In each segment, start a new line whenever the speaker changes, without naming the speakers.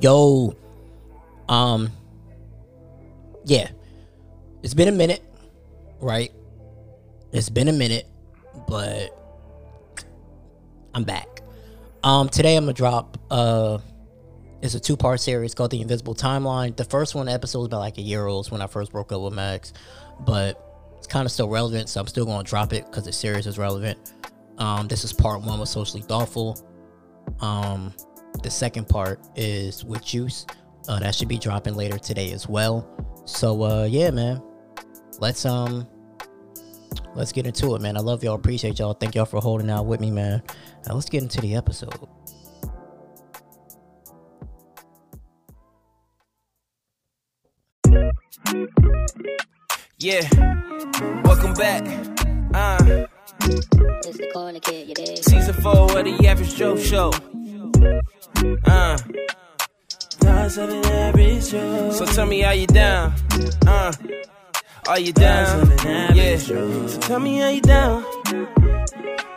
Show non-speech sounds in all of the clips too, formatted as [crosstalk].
Yo, um, yeah, it's been a minute, right? It's been a minute, but I'm back. Um, today I'm gonna drop uh, it's a two part series called The Invisible Timeline. The first one episode was about like a year old when I first broke up with Max, but it's kind of still relevant, so I'm still gonna drop it because the series is relevant. Um, this is part one with Socially Thoughtful. Um, the second part is with Juice. Uh, that should be dropping later today as well. So uh, yeah, man, let's um, let's get into it, man. I love y'all, appreciate y'all. Thank y'all for holding out with me, man. Now let's get into the episode.
Yeah, welcome back. Uh,
It's the corner kid, you dig?
season four of the Average Joe Show. Uh, so tell me how you down. Uh, are you down? Yeah. So tell me how you down.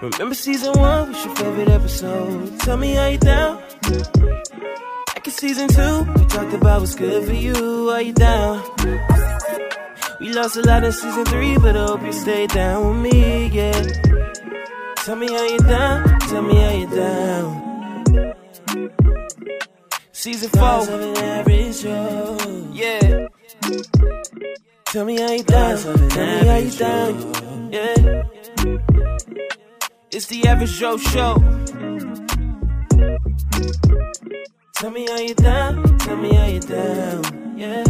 Remember season one was your favorite episode. Tell me how you down. Back in season two, we talked about what's good for you. Are you down? We lost a lot in season three, but I hope you stay down with me, yeah. Tell me how you down, tell me how you down. Season four, yeah. Tell me how you down, tell me how you down, yeah. It's the average Joe show. Tell me how you down, tell me how you down, yeah.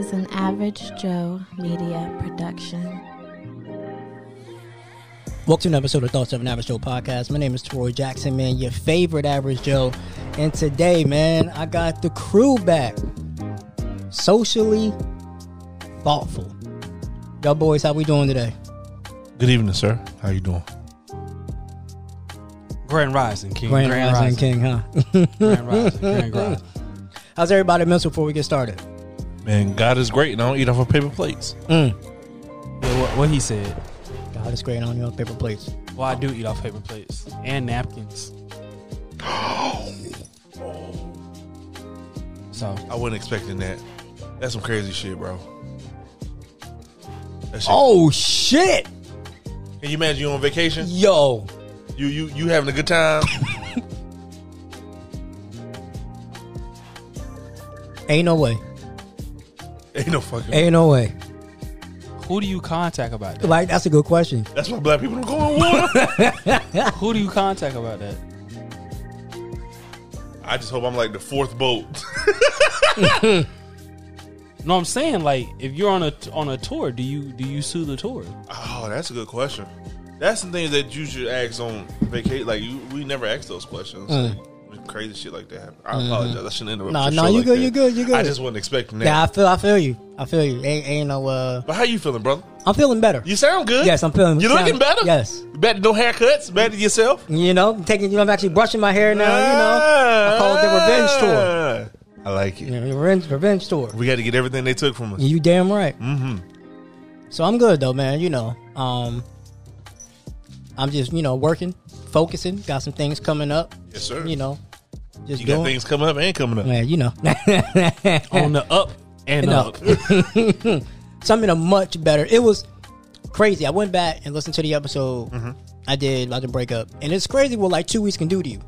Is an Average Joe Media production.
Welcome to an episode of Thoughts of an Average Joe podcast. My name is Troy Jackson, man, your favorite Average Joe. And today, man, I got the crew back. Socially thoughtful. Y'all boys, how we doing today?
Good evening, sir. How you doing?
Grand Rising King.
Grand, Rising King, huh?
Grand Rising. Grand Rising. [laughs]
How's everybody mental before we get started?
Man, God is great, and I don't eat off of paper plates.
Mm.
Yeah, what, what he said.
God is great on your paper plates.
Well, I do eat off paper plates and napkins. [gasps] So
I wasn't expecting that. That's some crazy shit, bro. That shit.
Oh shit!
Can you imagine you on vacation?
Yo,
You you you having a good time? [laughs]
ain't no way.
Ain't no fucking.
Ain't no way.
who do you contact about that?
Like that's a good question.
That's why black people don't go on water. [laughs]
who do you contact about that?
I just hope I'm like the fourth boat. [laughs]
No, I'm saying like if you're on a on a tour, do you do you sue the tour?
oh, that's a good question. That's the things that you should ask on vacation. Like you, we never ask those questions. Like, crazy shit like that happen. I apologize. I shouldn't interrupt. Your
nah, you
like
good,
that.
you good, you good.
I just wasn't expecting that.
Yeah, I feel, I feel you. I feel you. Ain't, ain't no. uh
But how you feeling, brother?
I'm feeling better.
You sound good.
Yes, I'm feeling.
You
sound-
looking better?
Yes.
Better no haircuts. Better yourself.
You know, taking. You know, I'm actually brushing my hair now. You know, I call it the revenge tour.
I like it.
You know, revenge, revenge tour.
We got to get everything they took from us.
You damn right.
Mm-hmm.
So I'm good though, man. You know, um, I'm just you know working, focusing. Got some things coming up.
Yes, sir.
You know, just
You
doing.
got things coming up and coming up.
Man, you know, [laughs]
On the up and
No.
up. [laughs]
something a much better. It was crazy. I went back and listened to the episode I did about the breakup, and it's crazy what like two weeks can do to you.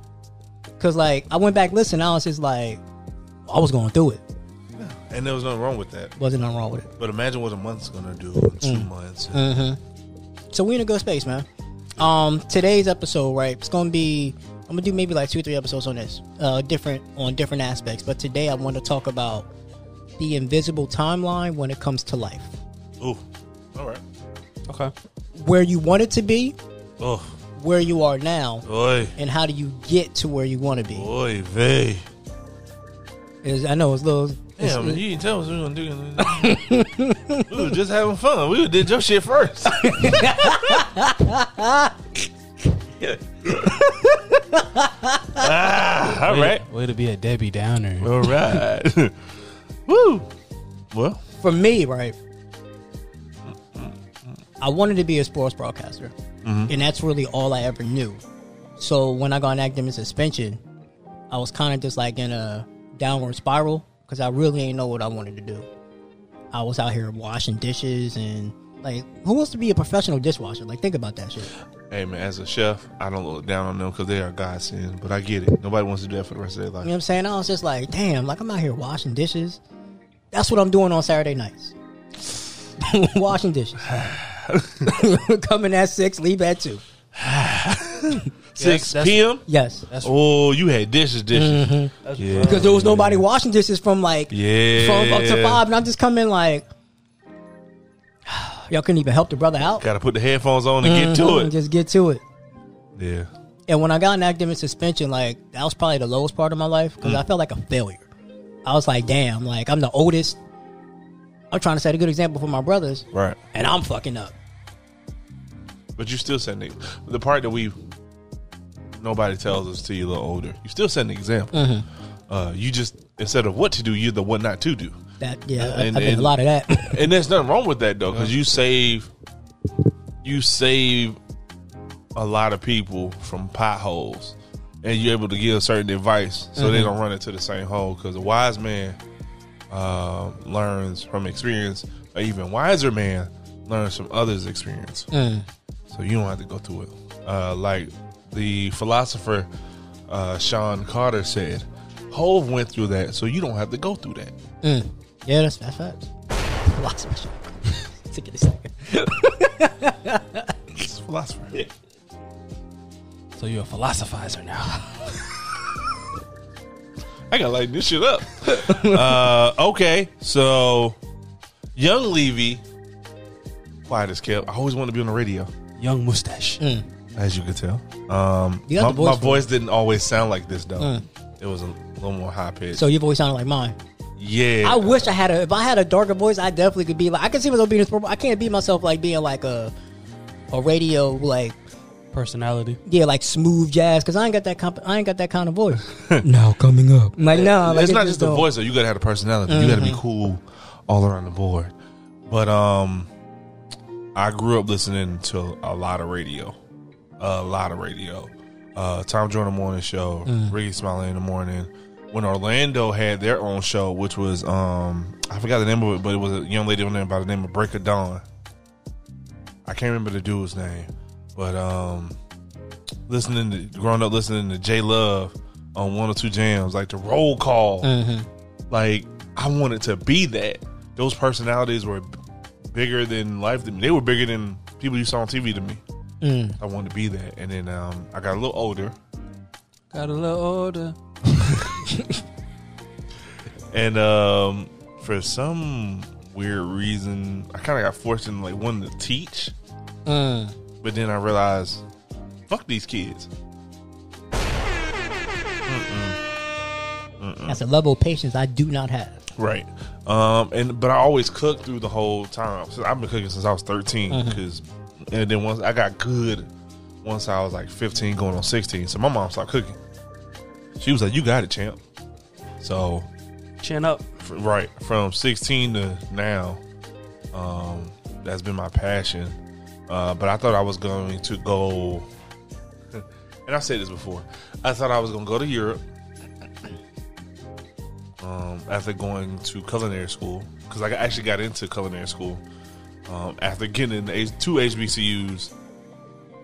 Cause like I went back listening, I was just like, I was going through it.
And there was nothing wrong with that.
Wasn't nothing wrong with it.
But imagine what a month's gonna do in two
Mm.
months.
So we in a good space, man. Um, today's episode, right? It's gonna be. I'm gonna do maybe like two or three episodes on this, uh, different on different aspects. But today I want to talk about the invisible timeline when it comes to life,
Ooh. All right.
Okay.
where you want it to be,
Oh,
where you are now,
boy,
and how do you get to where you want to be?
boy, vey.
Is I know it's a little
Damn, man, you didn't tell us we were gonna do. [laughs] we were just having fun. We did your shit first. [laughs] [laughs] ah, all
way,
right,
Way to be a Debbie Downer.
all right. [laughs] Woo. Well,
For me, right, I wanted to be a sports broadcaster, and that's really all I ever knew. So when I got an academic suspension, I was kind of just like in a downward spiral because I really ain't know what I wanted to do. I was out here washing dishes and like, who wants to be a professional dishwasher? Like, think about that shit.
Hey man, as a chef, I don't look down on them because they are godsend. But I get it. Nobody wants to do that for the rest of their life.
You know what I'm saying? I was just like, damn, like I'm out here washing dishes. That's what I'm doing on Saturday nights. [laughs] washing dishes. [laughs] Coming at six, leave at two. [sighs]
Six
that's-
p.m.
Yes.
That's
Oh, you had dishes, dishes. Mm-hmm.
that's
Yeah.
Because there was nobody washing dishes from like
Yeah.
from up to five, and I'm just coming like y'all couldn't even help the brother out.
Got to put the headphones on and get to
Mhm,
it.
Just get to it.
Yeah.
And when I got an academic suspension, like that was probably the lowest part of my life because I felt like a failure. I was like, damn, like I'm the oldest. I'm trying to set a good example for my brothers,
Right.
and I'm fucking up.
But you still setting the, the part that we nobody tells us till you're a little older. You still setting an example.
Mm-hmm.
Uh, you just instead of what to do, you're the what not to do.
That yeah, I,
And-
I did
and-
a lot of that. [laughs]
And there's nothing wrong with that though, because you save you save a lot of people from potholes, and you're able to give a certain advice so they don't run into the same hole. Because a wise man uh, learns from experience, an even wiser man learns from others' experience. So you don't have to go through it. Uh, like the philosopher uh, Sean Carter said, Hov went through that, so you don't have to go through that.
Yeah, that's that's facts. Philosophy show. Take it a second.
It's a [laughs] philosopher.
So you're a philosophizer now. [laughs]
I gotta lighten this shit up. [laughs] uh, okay, so young Levy, quiet as kept. I always want to be on the radio,
Young mustache.
as you could tell. Um,
You got
my,
the voice
my voice didn't always sound like this though. It was a little more high pitched.
So your voice sounded like mine.
Yeah,
I wish I had a. If I had a darker voice, I definitely could be like. I can see myself being a sport. I can't be myself like being like a a radio like
Personality.
yeah like smooth jazz because I ain't got that comp- I ain't got that kind of voice. [laughs] now coming up, like no, like
it's not just the
don't-
voice though. You gotta have the personality. You gotta be cool all around the board. But um, I grew up listening to a lot of radio, a lot of radio. Uh, Tom Joyner Morning Show, Rickey Smiley in the morning. When Orlando had their own show, which was um, I forgot the name of it, but it was a young lady on there by the name of Break of Dawn. I can't remember the dude's name, but um, listening to growing up listening to J Love on one or two jams, like the roll call. Like I wanted to be that. Those personalities were bigger than life to me. They were bigger than people you saw on TV to me. I wanted to be that, and then um, I got a little older,
Got a little older. [laughs]
and um, for some weird reason, I kind of got forced into like wanting to teach. But then I realized, fuck these kids.
That's a level of patience I do not have.
Right. Um, and but I always cooked through the whole time. So I've been cooking since I was 13 because, and then once I got good, once I was like 15, going on 16. So my mom started cooking. She was like, "You got it, champ." So,
Chin up.
f- right from 16 to now, um, that's been my passion. Uh, but I thought I was going to go, [laughs] and I said this before. I thought I was going to go to Europe um, after going to culinary school because I actually got into culinary school um, after getting in H- two HBCUs,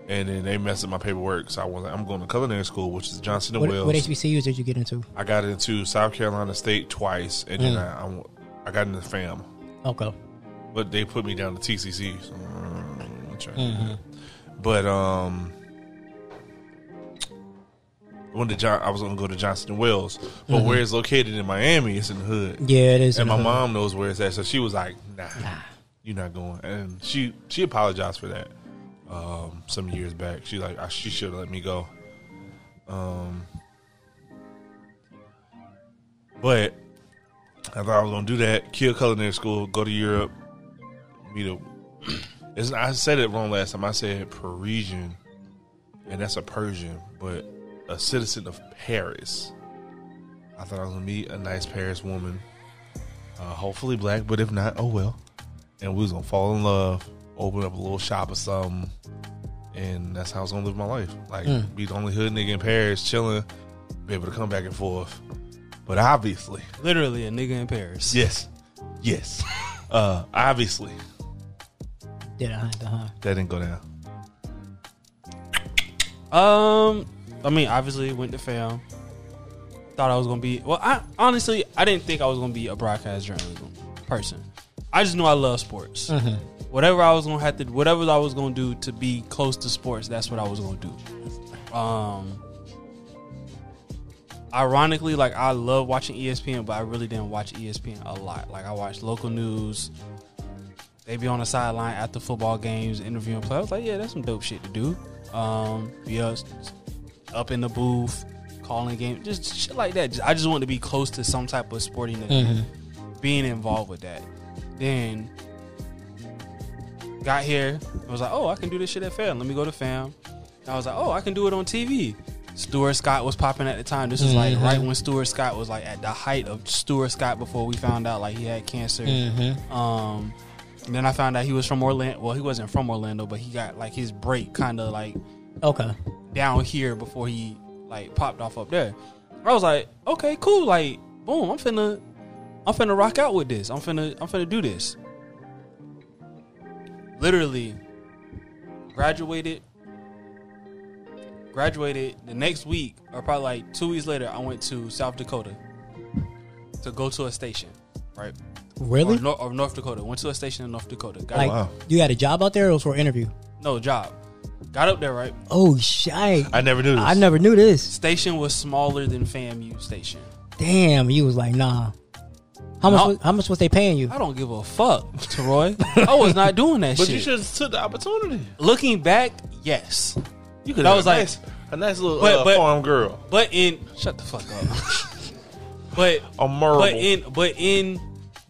and then they messed up my paperwork. So I was like, I'm going to culinary school, which is Johnson and
What,
Wales.
what HBCUs did you get into?
I got into South Carolina State twice, and then mm. I, I, I got into FAM,
Okay.
but they put me down to TCC. So, mm, I'm trying. Mm-hmm. But um, when the John, I was going to go to Johnson and Wales, but mm-hmm. where it's located in Miami, it's in the hood.
Yeah, it is.
and my
hood.
mom knows where it's at, so she was like, "Nah, you're not going." And she she apologized for that um, some years back. She like I, she should have let me go. Um, but I thought I was gonna do that. Kill culinary school. Go to Europe. Meet a. [clears throat] It's, I said it wrong last time. I said Parisian, and that's a Persian, but a citizen of Paris. I thought I was gonna meet a nice Paris woman, uh, hopefully black, but if not, oh well. And we was gonna fall in love, open up a little shop or something, and that's how I was gonna live my life. Like be the only hood nigga in Paris, chilling, be able to come back and forth. But obviously,
Literally a nigga in Paris.
yes, yes, [laughs] uh, obviously
Did I? Uh-huh.
that didn't go down.
Um, I mean, obviously went to fam. Thought I was gonna be. Well, I honestly I didn't think I was gonna be a broadcast journalism person. I just knew I love sports. Whatever I was gonna have to, whatever I was gonna do to be close to sports, that's what I was gonna do. Um, ironically, like I love watching ESPN, but I really didn't watch ESPN a lot. Like I watched local news. They be on the sideline after football games, interviewing players. I was like, yeah, that's some dope shit to do. Um, be us up in the booth, calling game, just shit like that. Just- I just want to be close to some type of sporting event, being involved with that. Then got here, I was like, oh, I can do this shit at fam. Let me go to fam. And I was like, oh, I can do it on TV. Stuart Scott was popping at the time. This was like right when Stuart Scott was like at the height of Stuart Scott before we found out like he had cancer. Um, and then I found out he was from Orlando. Well, he wasn't from Orlando, but he got like his break kind of like
Okay.
down here before he like popped off up there. I was like, okay, cool. Like, boom, I'm finna, I'm finna rock out with this. I'm finna, I'm finna do this. Literally, graduated. Graduated the next week, or probably like two weeks later, I went to South Dakota to go to a station, right?
Really?
Or, Nor- or North Dakota. Went to a station in North Dakota. Got
like,
wow.
you had a job out there or it was for an interview?
no job. Got up there, right?
Oh, shit. I,
I never knew this.
I never knew this.
Station was smaller than FAMU station.
Damn, you was like, nah. How much?
No.
Was, how much was they paying you?
I don't give a fuck, Teroy. I was not doing that [laughs] shit.
But
shit.
you should have took the opportunity.
Looking back, yes.
You could
That
have
was
a
like-
nice, a nice little
But-
uh,
but-
farm girl,
But in shut the fuck up. [laughs] but
a marble.
but in but in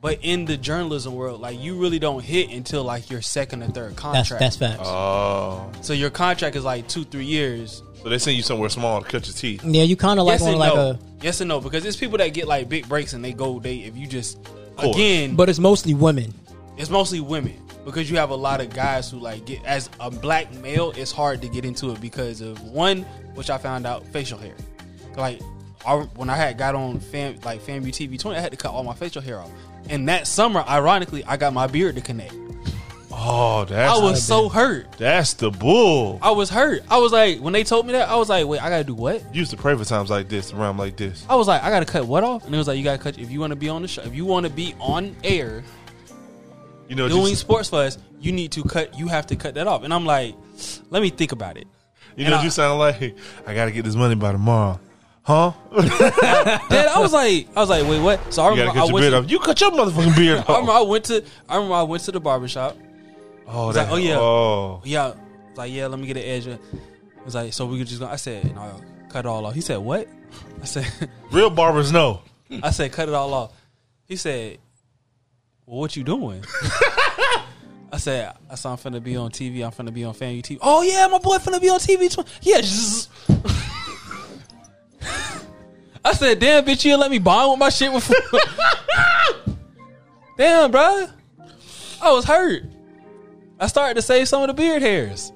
but in the journalism world, like you really don't hit until like your second or third contract.
that's facts.
oh,
so your contract is like two three years.
so they send you somewhere small to cut your teeth.
yeah, you kind of like
yes
on like
no.
a,
yes and no because it's people that get like big breaks and they go they if you just
course.
again
but it's mostly women.
it's mostly women because you have a lot of guys who like get as a black male it's hard to get into it because of one which i found out facial hair like I, when i had got on fam like famu tv 20 i had to cut all my facial hair off and that summer ironically i got my beard to connect
Oh, that's
i was so hurt
that's the bull.
i was hurt i was like when they told me that i was like wait i gotta do what
You used to pray for times like this, around like this.
I was like, I gotta cut what off? And it was like, you gotta cut. If you want to be on the show, if you want to be on air
You know,
doing
just,
sports for us, you need to cut. You have to cut that off. And I'm like, let me think about it.
you
and
know,
I-
you sound like I got to get this money by tomorrow, huh? [laughs]
Then I was like, I was like, wait, what? So I remember,
to
I went. To.
You cut your motherfucking beard [laughs]
I remember
off.
I went to. I remember I went to the barbershop.
Oh,
was
that,
like, oh, yeah.
Oh,
Yeah, like yeah, let me get an edge. It was like, so we could just go. I said, no, cut it all off. He said, what? I said, [laughs]
real barbers know.
I said, cut it all off. He said, well, what you doing? [laughs] I said, I said I'm finna be on TV. I'm finna be on FAMU TV. Oh yeah, my boy finna be on TV. tw- Yeah. [laughs] I said, damn, bitch, you let me bond with my shit before. damn, bruh. I was hurt. I started to save some of the beard hairs.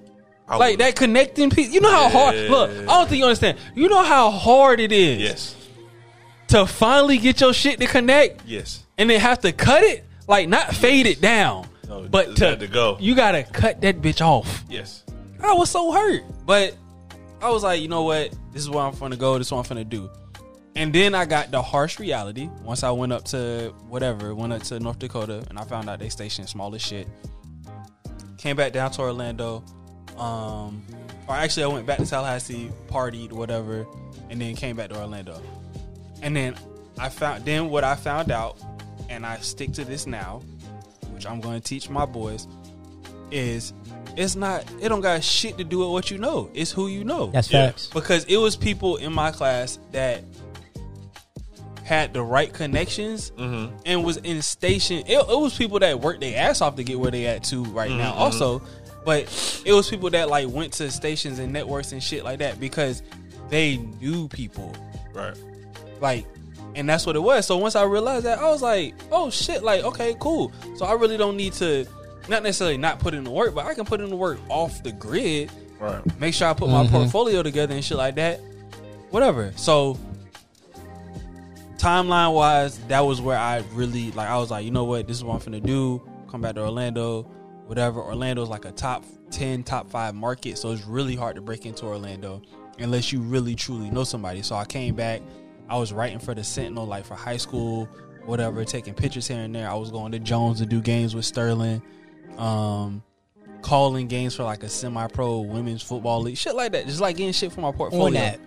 I
Like that connecting piece. You know how hard. Look, I don't think you understand. You know how hard it is
Yes,
to finally get your shit to connect
yes.
and then have to cut it, like not fade it down,
No,
but to,
to go.
You gotta cut that bitch off.
Yes.
I was so hurt, but I was like, you know what? This is where I'm gonna go. This is what I'm gonna do. And then I got the harsh reality once I went up to whatever, went up to North Dakota, and I found out they station small as shit. Came back down to Orlando, um, or actually I went back to Tallahassee, partied, whatever, and then came back to Orlando. And then I found then what I found out, and I stick to this now, which I'm going to teach my boys, is it's not it don't got shit to do with what you know. It's who you know.
That's
Yeah.
facts.
because it was people in my class that had the right connections mm-hmm. and was in station. It, it was people that worked their ass off to get where they at to right now. Mm-hmm. Also, but it was people that like went to stations and networks and shit like that because they knew people
Right.
like and that's what it was so once i realized that i was like oh shit like okay cool so i really don't need to not necessarily not put in the work but i can put in the work off the grid
Right.
make sure i put my mm-hmm. portfolio together and shit like that whatever so timeline wise that was where i really like i was like you know what this is what i'm finna do. Come back to orlando whatever. Orlando's like a top 10 top 5 market so it's really hard to break into orlando unless you really truly know somebody. So i came back. I was writing for the sentinel like for high school whatever taking pictures here and there. I was going to jones to do games with sterling um calling games for like a semi-pro women's football league shit like that. Just like getting shit for my portfolio.
on that.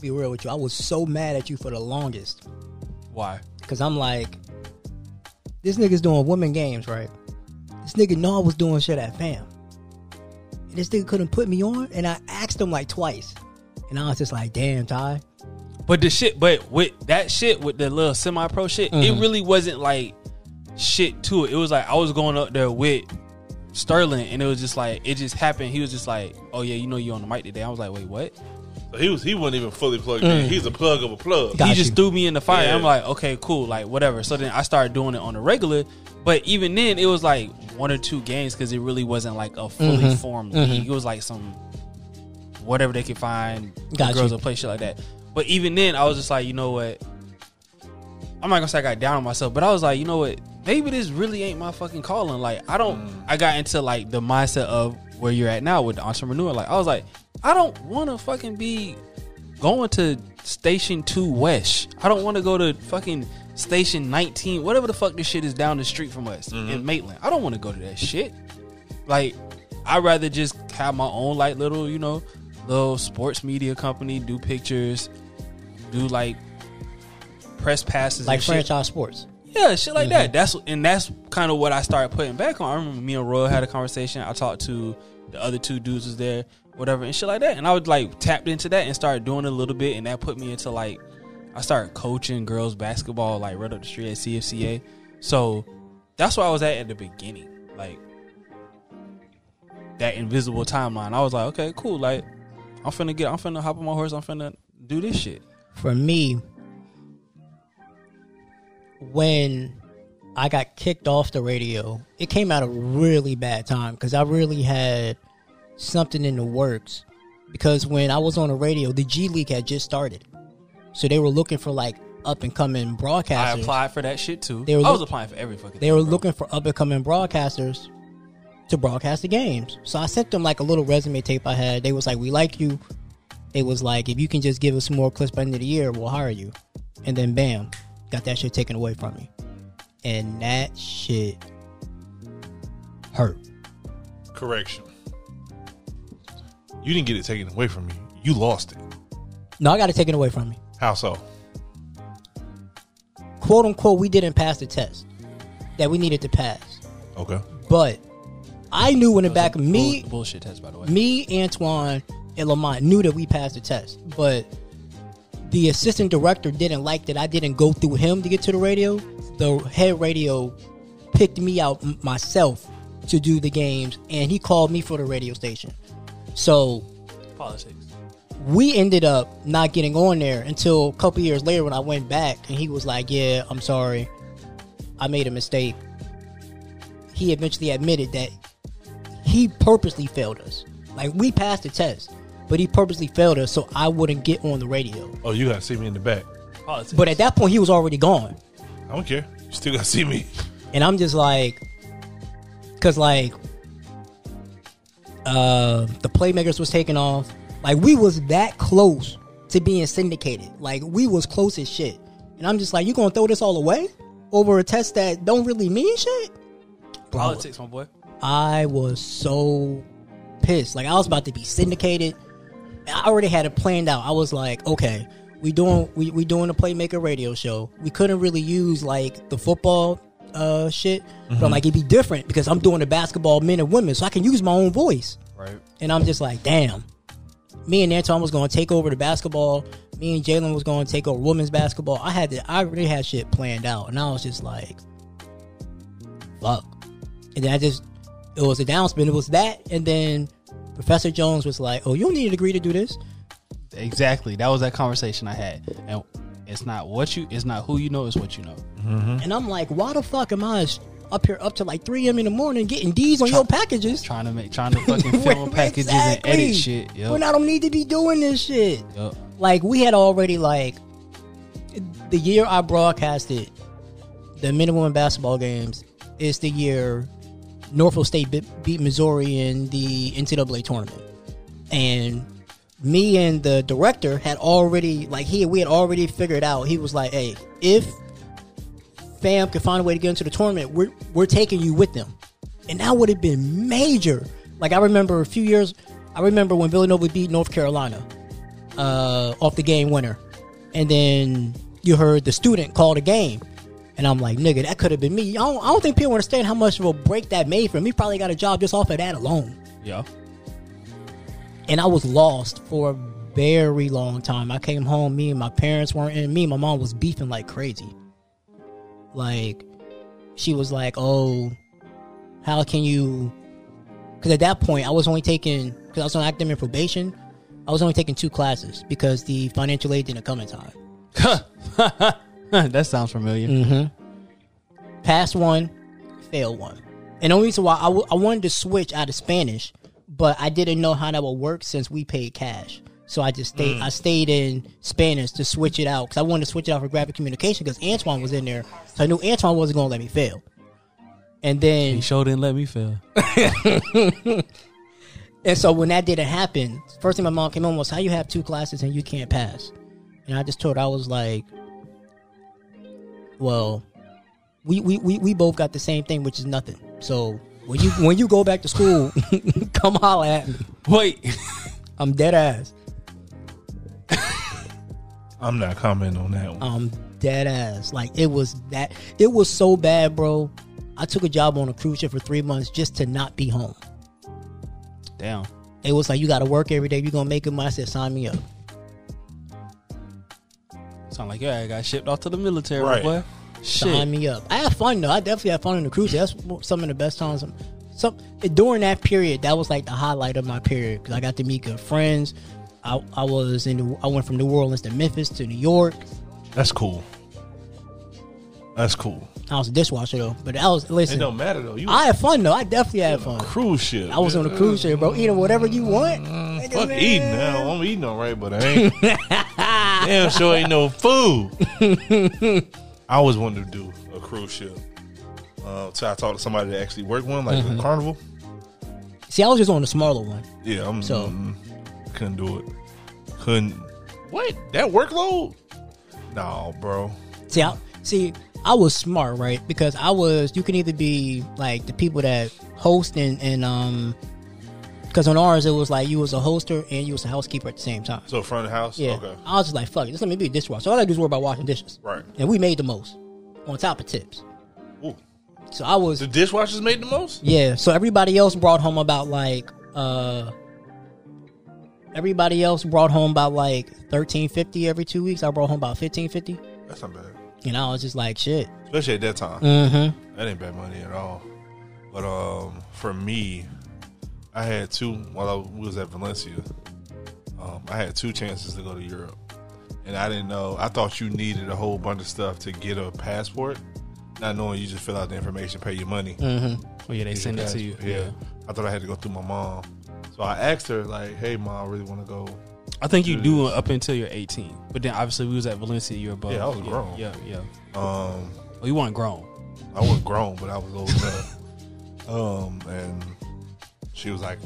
Be real with you. I was so mad at you for the longest
why
because I'm like, this nigga's doing women games, right? This nigga know I was doing shit at fam. And this nigga couldn't put me on, and I asked him like twice. And I was just like, damn, Ty.
But the shit, but with that shit, with the little semi pro shit, it mm-hmm. really wasn't like shit to it. It was like I was going up there with Sterling, and it was just like it just happened. He was just like, "Oh yeah, you know you on the mic today." I was like, "Wait, what?"
So he was he wasn't even fully plugged in. Mm. He's a plug of a plug.
Got
he just
you.
threw me in the fire.
Yeah.
I'm like, okay, cool, like whatever. So then I started doing it on the regular, but even then, it was like one or two games because it really wasn't like a fully
Mm-hmm.
formed mm-hmm. league. It was like some whatever they could find
Got
girls
you.
to play shit like that. But even then, I was just like, you know what? I'm not gonna say I got down on myself, but I was like, you know what? Maybe this really ain't my fucking calling. Like, I don't. Mm. I got into like the mindset of where you're at now with the entrepreneur. Like, I was like, I don't want to fucking be going to station two West. I don't want to go to fucking station 19, whatever the fuck this shit is down the street from us in mm-hmm. Maitland. I don't want to go to that shit. Like, I'd rather just have my own like little, you know, little sports media company, do pictures, do like press passes,
Like
and shit.
franchise sports.
Yeah, shit like that. Mm-hmm. That's and that's kind of what I started putting back on. I remember me and Roy had a conversation. I talked to the other two dudes was there, whatever, and shit like that. And I would like tapped into that and started doing a little bit, and that put me into like I started coaching girls basketball like right up the street at CFCA. So that's where I was at at the beginning, like that invisible timeline. I was like, okay, cool. Like I'm finna get, I'm finna hop on my horse. I'm finna do this shit.
For me, when I got kicked off the radio, it came at a really bad time because I really had something in the works. Because when I was on the radio, the G League had just started, so they were looking for like up and coming broadcasters.
I applied for that shit too.
They were
I was
look-
applying for every fucking.
they
thing,
were
bro.
looking for up and coming broadcasters to broadcast the games. So I sent them like a little resume tape I had. They was like, "We like you." It was like, "If you can just give us more clips by the end of the year, we'll hire you." And then bam, got that shit taken away from me, and that shit hurt.
Correction. You didn't get it taken away from me. You lost it.
No, I got it taken away from me.
How so?
Quote unquote, we didn't pass the test that we needed to pass,
Okay.
but I knew in the back of
Bull-
me,
bullshit test, by the way.
me, Antoine, and Lamont knew that we passed the test, but the assistant director didn't like that I didn't go through him to get to the radio. The head radio picked me out m- myself to do the games, and he called me for the radio station. So
Politics.
we ended up not getting on there until a couple years later when I went back, and he was like, "Yeah, I'm sorry, I made a mistake." He eventually admitted that he purposely failed us. Like we passed the test, but he purposely failed us so I wouldn't get on the radio.
Oh, you gotta see me in the back.
Politics.
But at that point, he was already gone,
I don't care. You still gotta see me.
and I'm just like, because like, uh, the playmakers was taking off. Like we was that close to being syndicated. Like we was close as shit. And I'm just like, you gonna throw this all away over a test that don't really mean shit? Bro,
politics, my boy.
I was so pissed. Like I was about to be syndicated. I already had it planned out. I was like, okay, we doing we, we doing a playmaker radio show. We couldn't really use like the football uh shit. But I'm like, it'd be different because I'm doing the basketball men and women, so I can use my own voice.
Right.
And I'm just like, damn. Me and Anton was gonna take over the basketball me and Jalen was going to take over women's basketball. I had to, I really had shit planned out, and I was just like, fuck. And then I just, it was a downspin. It was that, and then Professor Jones was like, "Oh, you don't need a degree to do this."
Exactly. That was that conversation I had. And it's not what you it's not who you know, it's what you know. Mm-hmm.
And I'm like, why the fuck am I up here up to like 3 a.m. in the morning getting D's on your packages?
Trying to make trying [laughs] to fucking film packages and
Exactly.
edit shit. Yep.
When I don't need to be doing this shit.
Yep.
Like we had already like the year I broadcasted the minimum basketball games is the year Norfolk State beat, beat Missouri in the NCAA tournament, and me and the director had already like he we had already figured out. He was like, "Hey, if fam can find a way to get into the tournament, we're we're taking you with them," and that would have been major. Like I remember a few years, I remember when Villanova beat North Carolina uh, off the game winner, and then you heard the student call the game, and I'm like, nigga, that could have been me. I don't, I don't think people understand how much of a break that made for me. Probably got a job just off of that alone,
Yeah.
And I was lost for a very long time. I came home, me and my parents weren't in. Me and my mom was beefing like crazy. Like, she was like, "Oh, how can you?" Because at that point, I was only taking because I was on academic probation. I was only taking two classes because the financial aid didn't come in time. [laughs]
that sounds familiar.
Mm. Passed one, failed one. And the only reason why I, w- I wanted to switch out of Spanish, but I didn't know how that would work since we paid cash. So I just stayed. I mm. stayed in Spanish to switch it out because I wanted to switch it out for graphic communication because Antoine was in there, so I knew Antoine wasn't going to let me fail. And then
He sure didn't let me fail. [laughs]
And so when that didn't happen, first thing my mom came home was, "How you have two classes and you can't pass?" And I just told her I was like, "Well, we we, we, we both got the same thing, which is nothing. So when you when you go back to school, [laughs] come holler at me.
Wait. [laughs]
I'm dead ass.
I'm not commenting on that one.
I'm dead ass. Like it was that. It was so bad, bro. I took a job on a cruise ship for three months just to not be home.
Damn.
It was like you got to work every day. You gonna make it. I said, sign me up.
Sound like yeah, I got shipped off to the military,
Right.
boy.
Sign
Shit.
me up. I had fun though. I definitely had fun on the cruise. That's some of the best times. Some during that period, that was like the highlight of my period because I got to meet good friends. I, I was in. The, I went from New Orleans to Memphis to New York.
That's cool. That's cool.
I was a dishwasher though, but I was listen.
It don't matter though. You
I had fun though. I definitely had fun.
cruise ship.
I was on a cruise ship, bro. Eating whatever you want. Mm, Nigga,
Fuck
man.
eating now. I'm eating all right, but I ain't. [laughs] damn sure ain't no food. [laughs] I always wanted to do a cruise ship. Uh, till I talked to somebody that actually worked one, like
Mm-hmm.
a carnival.
See, I was just on the smaller one.
Yeah, I'm
So-
mm, couldn't do it. Couldn't. What that workload? No, bro.
See, I, see, I was smart, right? Because I was. You can either be like the people that host and and um. Because on ours, it was like you was a hoster and you was a housekeeper at the same time.
So front of the house.
Yeah,
Okay.
I was just like, fuck it, just let me be a dishwasher. So All I do is worry about washing dishes.
Right.
And we made the most, on top of tips.
Ooh.
So I was
The dishwashers made the most.
Yeah, so everybody else brought home about like uh everybody else brought home about like thirteen fifty every two weeks. I brought home about fifteen fifty.
That's not bad,
And I was just like shit.
especially at that time.
Mm-hmm.
That ain't bad money at all. But um, for me, I had two while I was at Valencia. Um, I had two chances to go to Europe, and I didn't know. I thought you needed a whole bunch of stuff to get a passport, not knowing you just fill out the information, pay your money.
Mm-hmm.
Oh yeah, they send it to you.
passport. Yeah. I thought I had to go through my mom. So I asked her like, "Hey, mom, I really want to go."
I think you do up until you're 18, but then obviously we was at Valencia. You're above.
Yeah, I was
yeah,
grown.
Yeah, yeah.
Um,
Oh, you weren't grown.
I wasn't grown, but I was old enough. [laughs] Um, and she was like,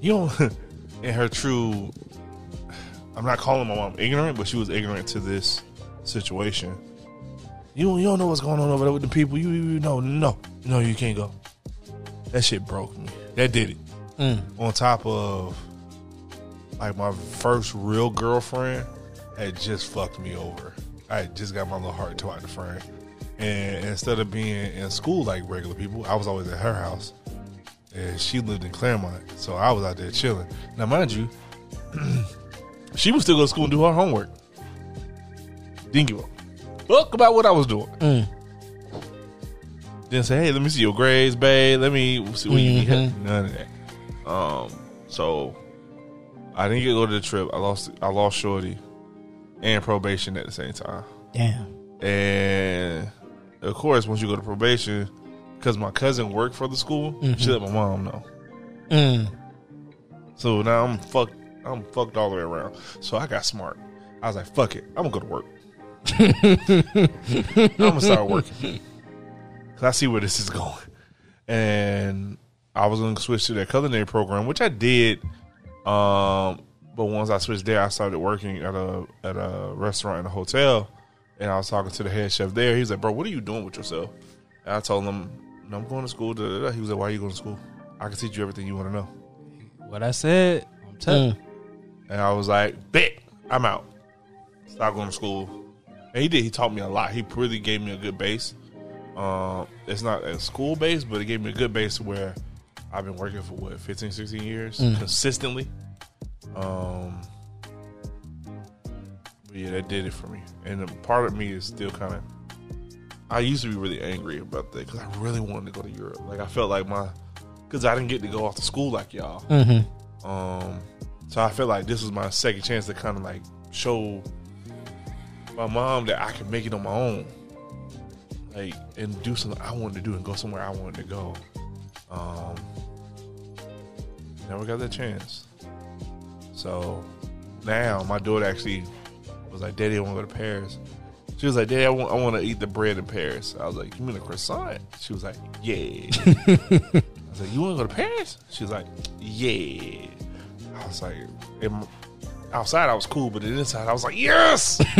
"You don't." [laughs] In her true, I'm not calling my mom ignorant, but she was ignorant to this situation. You don't, you don't know what's going on over there with the people. You, you no, no, no, you can't go. That shit broke me. That did it. Mm. On top of like my first real girlfriend had just fucked me over. I just got my little heart to out the frame. And instead of being in school like regular people, I was always at her house. And she lived in Clermont. So I was out there chilling. Now mind you, [clears throat] she would still go to school and do her homework. Didn't give a fuck about what I was doing.
Mm.
Didn't say, hey, let me see your grades, babe. Let me see what you
Mhm.
need. None of that. Um, so I didn't get to go to the trip. I lost I lost Shorty and probation at the same time.
Damn.
And of course, once you go to probation, because my cousin worked for the school, she let my mom know.
Mm.
So now I'm fucked. I'm fucked all the way around. So I got smart. I was like, "Fuck it, I'm gonna go to work. [laughs] I'm gonna start working because I see where this is going." And I was gonna switch to that culinary program, which I did. Um, but once I switched there, I started working at a at a restaurant in a hotel, and I was talking to the head chef there. He was like, "Bro, what are you doing with yourself?" And I told him, no, "I'm going to school." Da, da, da. He was like, "Why are you going to school? I can teach you everything you want to know."
What I said, I'm telling.
Mm.
And I was like, bet, I'm out. Stop going to school. And he did. He taught me a lot. He really gave me a good base. Um, it's not a school base, but it gave me a good base where I've been working for what, 15, 16 years consistently. Um, but yeah, that did it for me. And a part of me is still kind of. I used to be really angry about that because I really wanted to go to Europe. Like I felt like my, because I didn't get to go off to school like y'all.
Mm-hmm.
Um, so I felt like this was my second chance to kind of like show my mom that I can make it on my own, like and do something I wanted to do and go somewhere I wanted to go. Um, never got that chance. So now my daughter actually was like, "Daddy, I want to go to Paris." She was like, "Daddy, I want, I want to eat the bread in Paris." I was like, "You mean a croissant?" She was like, "Yeah." [laughs] I was like, "You want to go to Paris?" She was like, "Yeah." I was like, in, outside I was cool, but inside I was like, "Yes, [laughs]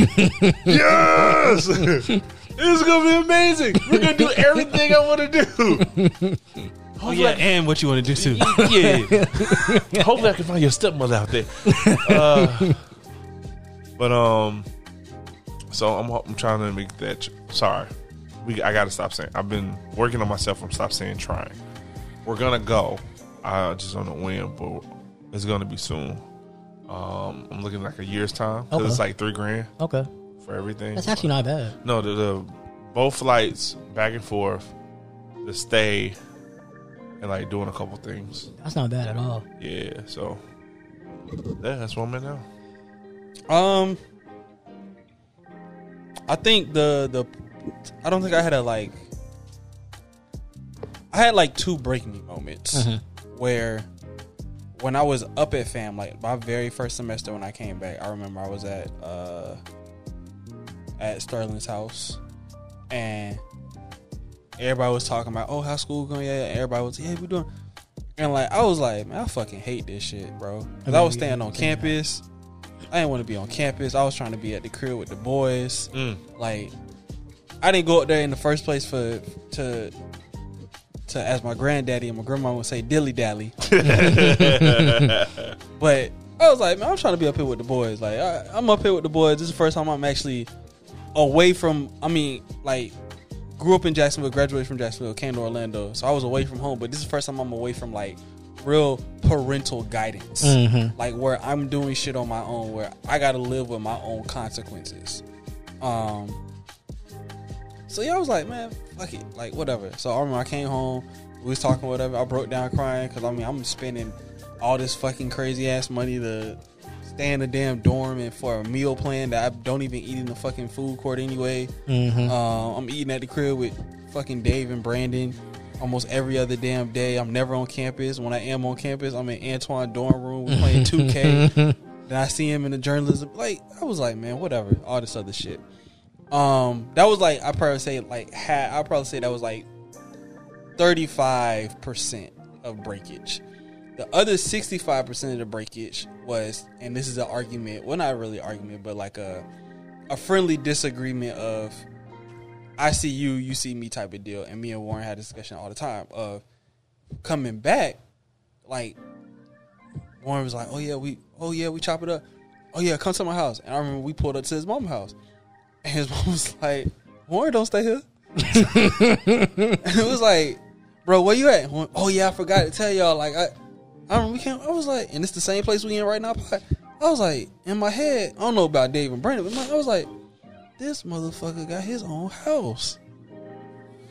yes, this is gonna be amazing. We're gonna do everything I want to do."
Oh yeah, and what you want to do too? [laughs]
yeah. Hopefully, I can find your stepmother out there. Uh, but um, so I'm I'm trying to make that. Sorry, we I got to stop saying. I've been working on myself. I'm stop saying trying. We're gonna go. I just don't know when, but it's gonna be soon. Um, I'm looking like a year's time because
Okay.
it's like three grand
Okay.
for everything.
That's actually not bad.
No, the, the both flights back and forth, the stay, and like doing a couple things.
That's not bad at all.
Yeah, so yeah, that's where I'm at now.
Um, I think the the I don't think I had a like. I had like two break me moments where when I was up at fam, like my very first semester when I came back, I remember I was at uh at Sterling's house and everybody was talking about, oh, how school going? Yeah, everybody was, yeah, we doing. And like I was like, man, I fucking hate this shit, bro. Cause I was staying on campus. I didn't want to be on campus. I was trying to be at the crib with the boys.
Mm.
Like, I didn't go up there in the first place for to to as my granddaddy and my grandma would say dilly dally. [laughs] [laughs] but I was like, man, I'm trying to be up here with the boys. Like, I, I'm up here with the boys. This is the first time I'm actually away from. I mean, like, grew up in Jacksonville, graduated from Jacksonville, came to Orlando, so I was away from home. But this is the first time I'm away from like real parental guidance, like where I'm doing shit on my own, where I got to live with my own consequences. Um. So yeah, I was like, man, fuck it, like whatever. So I remember I came home, we was talking whatever. I broke down crying because I mean I'm spending all this fucking crazy ass money to stay in a damn dorm and for a meal plan that I don't even eat in the fucking food court anyway. Uh, I'm eating at the crib with fucking Dave and Brandon almost every other damn day. I'm never on campus. When I am on campus, I'm in Antoine dorm room. We're playing 2K. [laughs] then I see him in the journalism. Like I was like, man, whatever. All this other shit. Um, that was like I probably say like had I probably say that was like thirty five percent of breakage. The other sixty five percent of the breakage was, and this is an argument. Well, not really argument, but like a a friendly disagreement of I see you, you see me type of deal. And me and Warren had a discussion all the time of coming back, like Warren was like, "Oh yeah, we, oh yeah, we chop it up. Oh yeah, come to my house." And I remember we pulled up to his mom's house, and his [laughs] mom was like, "Warren, don't stay here." [laughs] and it was like, "Bro, where you at?" Warren, oh yeah, I forgot to tell y'all. Like I, I remember we came. I was like, and it's the same place we in right now. I was like, in my head, I don't know about Dave and Brandon, but my- I was like, this motherfucker got his own house.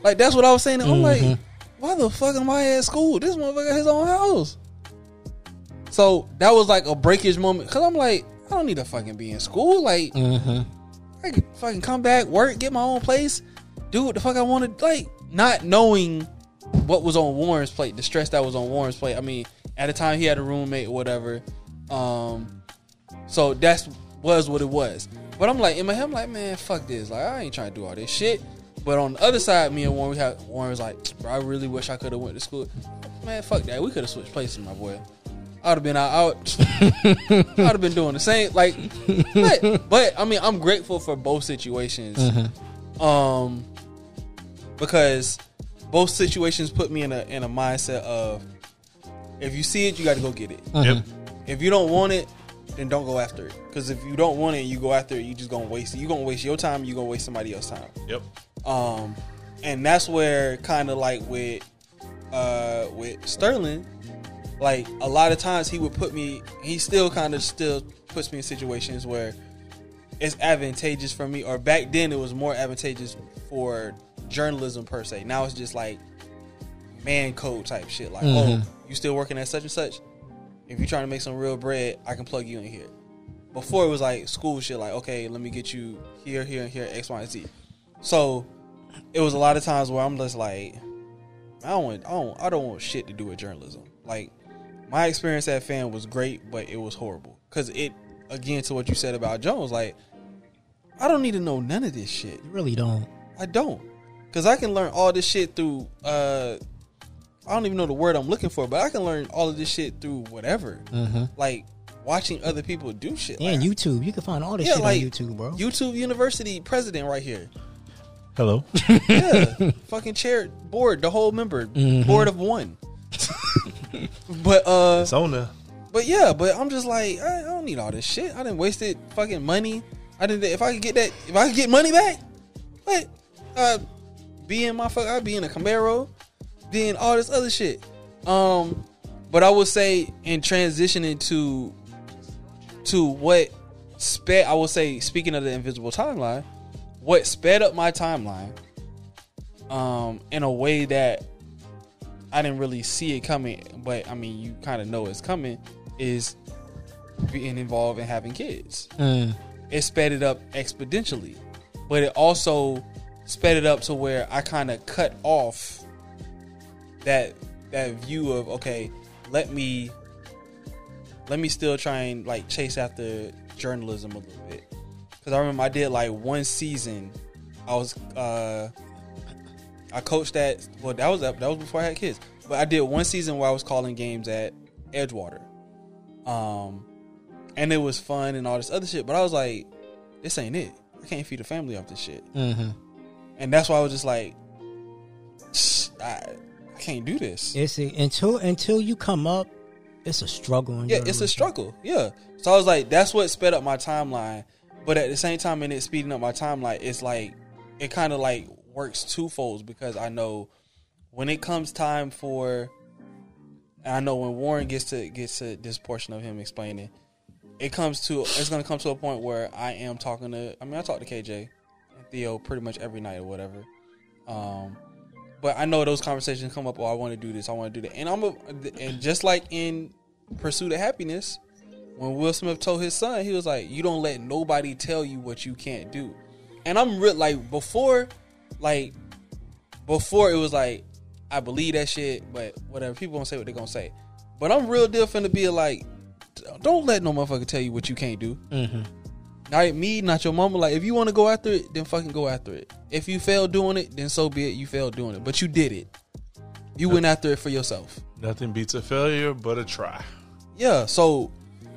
Like that's what I was saying. I'm like, why the fuck am I at school? This motherfucker got his own house. So that was like a breakage moment because I'm like, I don't need to fucking be in school. Like, I can fucking come back, work, get my own place, do what the fuck I wanted. Like, not knowing what was on Warren's plate, the stress that was on Warren's plate. I mean, at the time he had a roommate or whatever. Um, so that's was what it was. But I'm like in my head, I'm like, man, fuck this. Like I ain't trying to do all this shit. But on the other side, me and Warren, we had Warren was like, bro, I really wish I could have went to school. Man, fuck that. We could have switched places, my boy. I would have been out. out I would [laughs] have been doing the same. Like, but, but I mean, I'm grateful for both situations. Um, because both situations put me in a in a mindset of if you see it, you got to go get it.
Yep.
If you don't want it, then don't go after it. Because if you don't want it, you go after it, you just gonna waste it. You gonna waste your time. You gonna waste somebody else's time.
Yep.
Um, and that's where kind of like with uh with Sterling, like a lot of times he would put me. He still kind of still puts me in situations where it's advantageous for me. Or back then it was more advantageous for journalism per se. Now it's just like man code type shit. Like, oh, you still working at such and such? If you're trying to make some real bread, I can plug you in here. Before it was like school shit, like, okay, let me get you here, here, and here, X, Y, and Z. So it was a lot of times where I'm just like, I don't want, I don't, I don't want shit to do with journalism. Like my experience at fan was great, but it was horrible because it, again, to what you said about Jones, like I don't need to know none of this shit.
You really don't.
I don't, because I can learn all this shit through. uh I don't even know the word I'm looking for, but I can learn all of this shit through whatever. Like watching other people do shit.
Yeah,
like,
YouTube. You can find all this
Yeah,
shit
like,
on YouTube, bro.
YouTube University president right here.
Hello. [laughs]
Yeah, fucking chair board, the whole member
Mm-hmm.
board of one. [laughs] but uh,
it's on there.
but yeah, but I'm just like I, I don't need all this shit. I didn't waste it fucking money. I didn't. If I could get that, if I could get money back, what? Uh, be in my fuck. I'd be in a Camaro, in all this other shit. Um, but I would say in transitioning to to what sped. I would say speaking of the invisible timeline, what sped up my timeline, um, in a way that I didn't really see it coming, but I mean, you kind of know it's coming, is being involved in having kids.
Mm.
It sped it up exponentially, but it also sped it up to where I kind of cut off that that view of okay, let me let me still try and like chase after journalism a little bit because I remember I did like one season. I was uh I coached at well that was that was before I had kids, but I did one season where I was calling games at Edgewater, um, and it was fun and all this other shit. But I was like, this ain't it. I can't feed a family off this shit,
hmm
and that's why I was just like, I can't do this.
It's a, until until you come up, it's a struggle.
Yeah, it's a struggle. Yeah. So I was like, that's what sped up my timeline. But at the same time, in it speeding up my timeline, it's like it kind of like works twofolds because I know when it comes time for, and I know when Warren gets to gets to this portion of him explaining, it comes to it's gonna come to a point where I am talking to. I mean, I talk to KJ and Theo pretty much every night or whatever. Um, but I know those conversations come up. Oh, I want to do this. I want to do that. And I'm a, and just like in Pursuit of Happyness, when Will Smith told his son, he was like, "You don't let nobody tell you what you can't do." And I'm real like before, like before it was like I believe that shit, but whatever people gonna say what they gonna say. But I'm real deal finna be like, don't let no motherfucker tell you what you can't do.
Mm-hmm.
Not me, not your mama. Like, if you want to go after it, then fucking go after it. If you fail doing it, then so be it. You failed doing it, but you did it. You went after it for yourself.
Nothing beats a failure but a try.
Yeah, so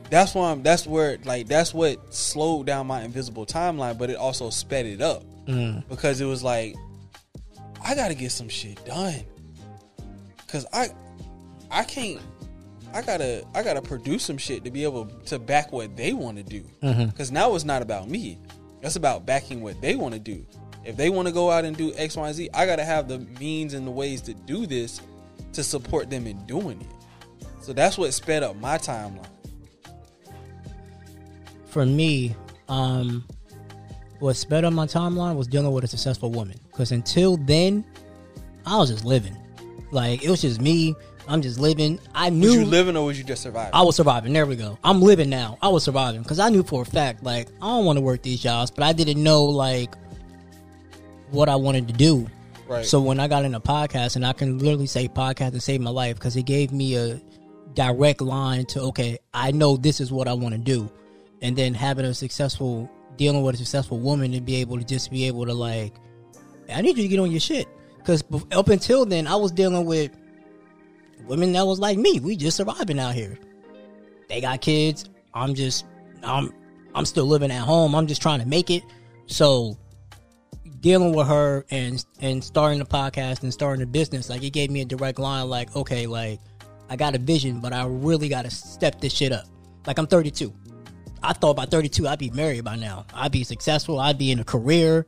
that's why I'm. That's where like that's what slowed down my invisible timeline, but it also sped it up mm. because it was like I got to get some shit done because I I can't. I gotta I gotta produce some shit to be able to back what they want to do. Because now it's not about me. It's about backing what they want to do. If they want to go out and do X, Y, and gotta have the means and the ways to do this to support them in doing it. So that's what sped up my timeline.
For me, um, what sped up my timeline was dealing with a successful woman. Because until then, I was just living. Like it was just me. I'm just living. I knew
Was you living or was you just surviving?
I was surviving. There we go. I'm living now. I was surviving because I knew for a fact, like, I don't want to work these jobs, but I didn't know, like, what I wanted to do.
Right.
So when I got into podcast, and I can literally say podcast and save my life because it gave me a direct line to, okay, I know this is what I want to do. And then having a successful, dealing with a successful woman and be able to just be able to, like, I need you to get on your shit. Because up until then, I was dealing with women that was like me. We just surviving out here. They got kids. I'm just I'm I'm still living at home. I'm just trying to make it. So dealing with her and and starting the podcast and starting the business, like it gave me a direct line. Like okay, like I got a vision, but I really got to step this shit up. Like I'm 32. I thought by 32 I'd be married by now. I'd be successful. I'd be in a career.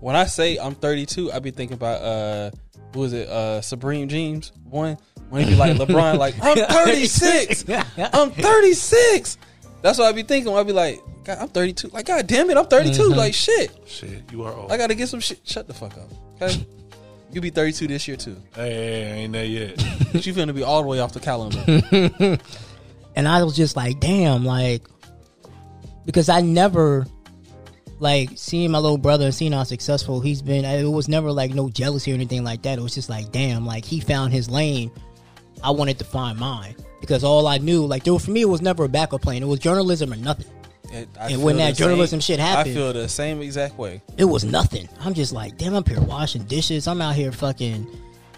when I say I'm 32, I'd be thinking about uh, who is it? Uh, Supreme Jeans one. When he be like LeBron, like I'm [laughs] 36. I'm 36. That's what I be thinking. I be like, God, I'm 32. Like, God damn it, I'm 32. Mm-hmm. Like, shit.
Shit, you are old.
I gotta get some shit. Shut the fuck up. Okay. You be 32 this year too.
hey, hey, hey, ain't there yet. [laughs]
But you finna be all the way off the calendar. [laughs]
and I was just like, damn, like, because I never, like, seeing my little brother and seeing how successful he's been, it was never like no jealousy or anything like that. It was just like, damn, like, he found his lane. I wanted to find mine because all I knew, like, there, for me, it was never a backup plan. It was journalism or nothing.
And,
And when that journalism shit happened-
I feel the same exact way.
It was nothing. I'm just like, damn, I'm here washing dishes. I'm out here fucking,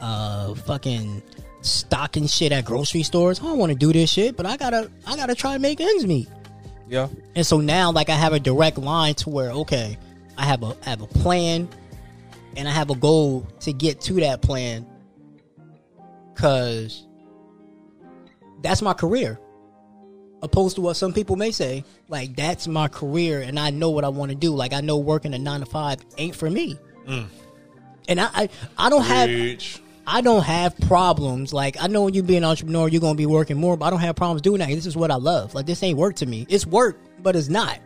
uh, fucking stocking shit at grocery stores. I don't want to do this shit, but I gotta, I gotta try to make ends meet.
Yeah.
And so now, like, I have a direct line to where, okay, I have a I have a plan, and I have a goal to get to that plan, cause that's my career. Opposed to what some people may say, like that's my career, and I know what I want to do. Like I know working a nine to five ain't for me, mm. and I, I I don't have I don't have problems. Like I know when you be an entrepreneur, you're gonna be working more, but I don't have problems doing that. This is what I love. Like this ain't work to me. It's work, but it's not.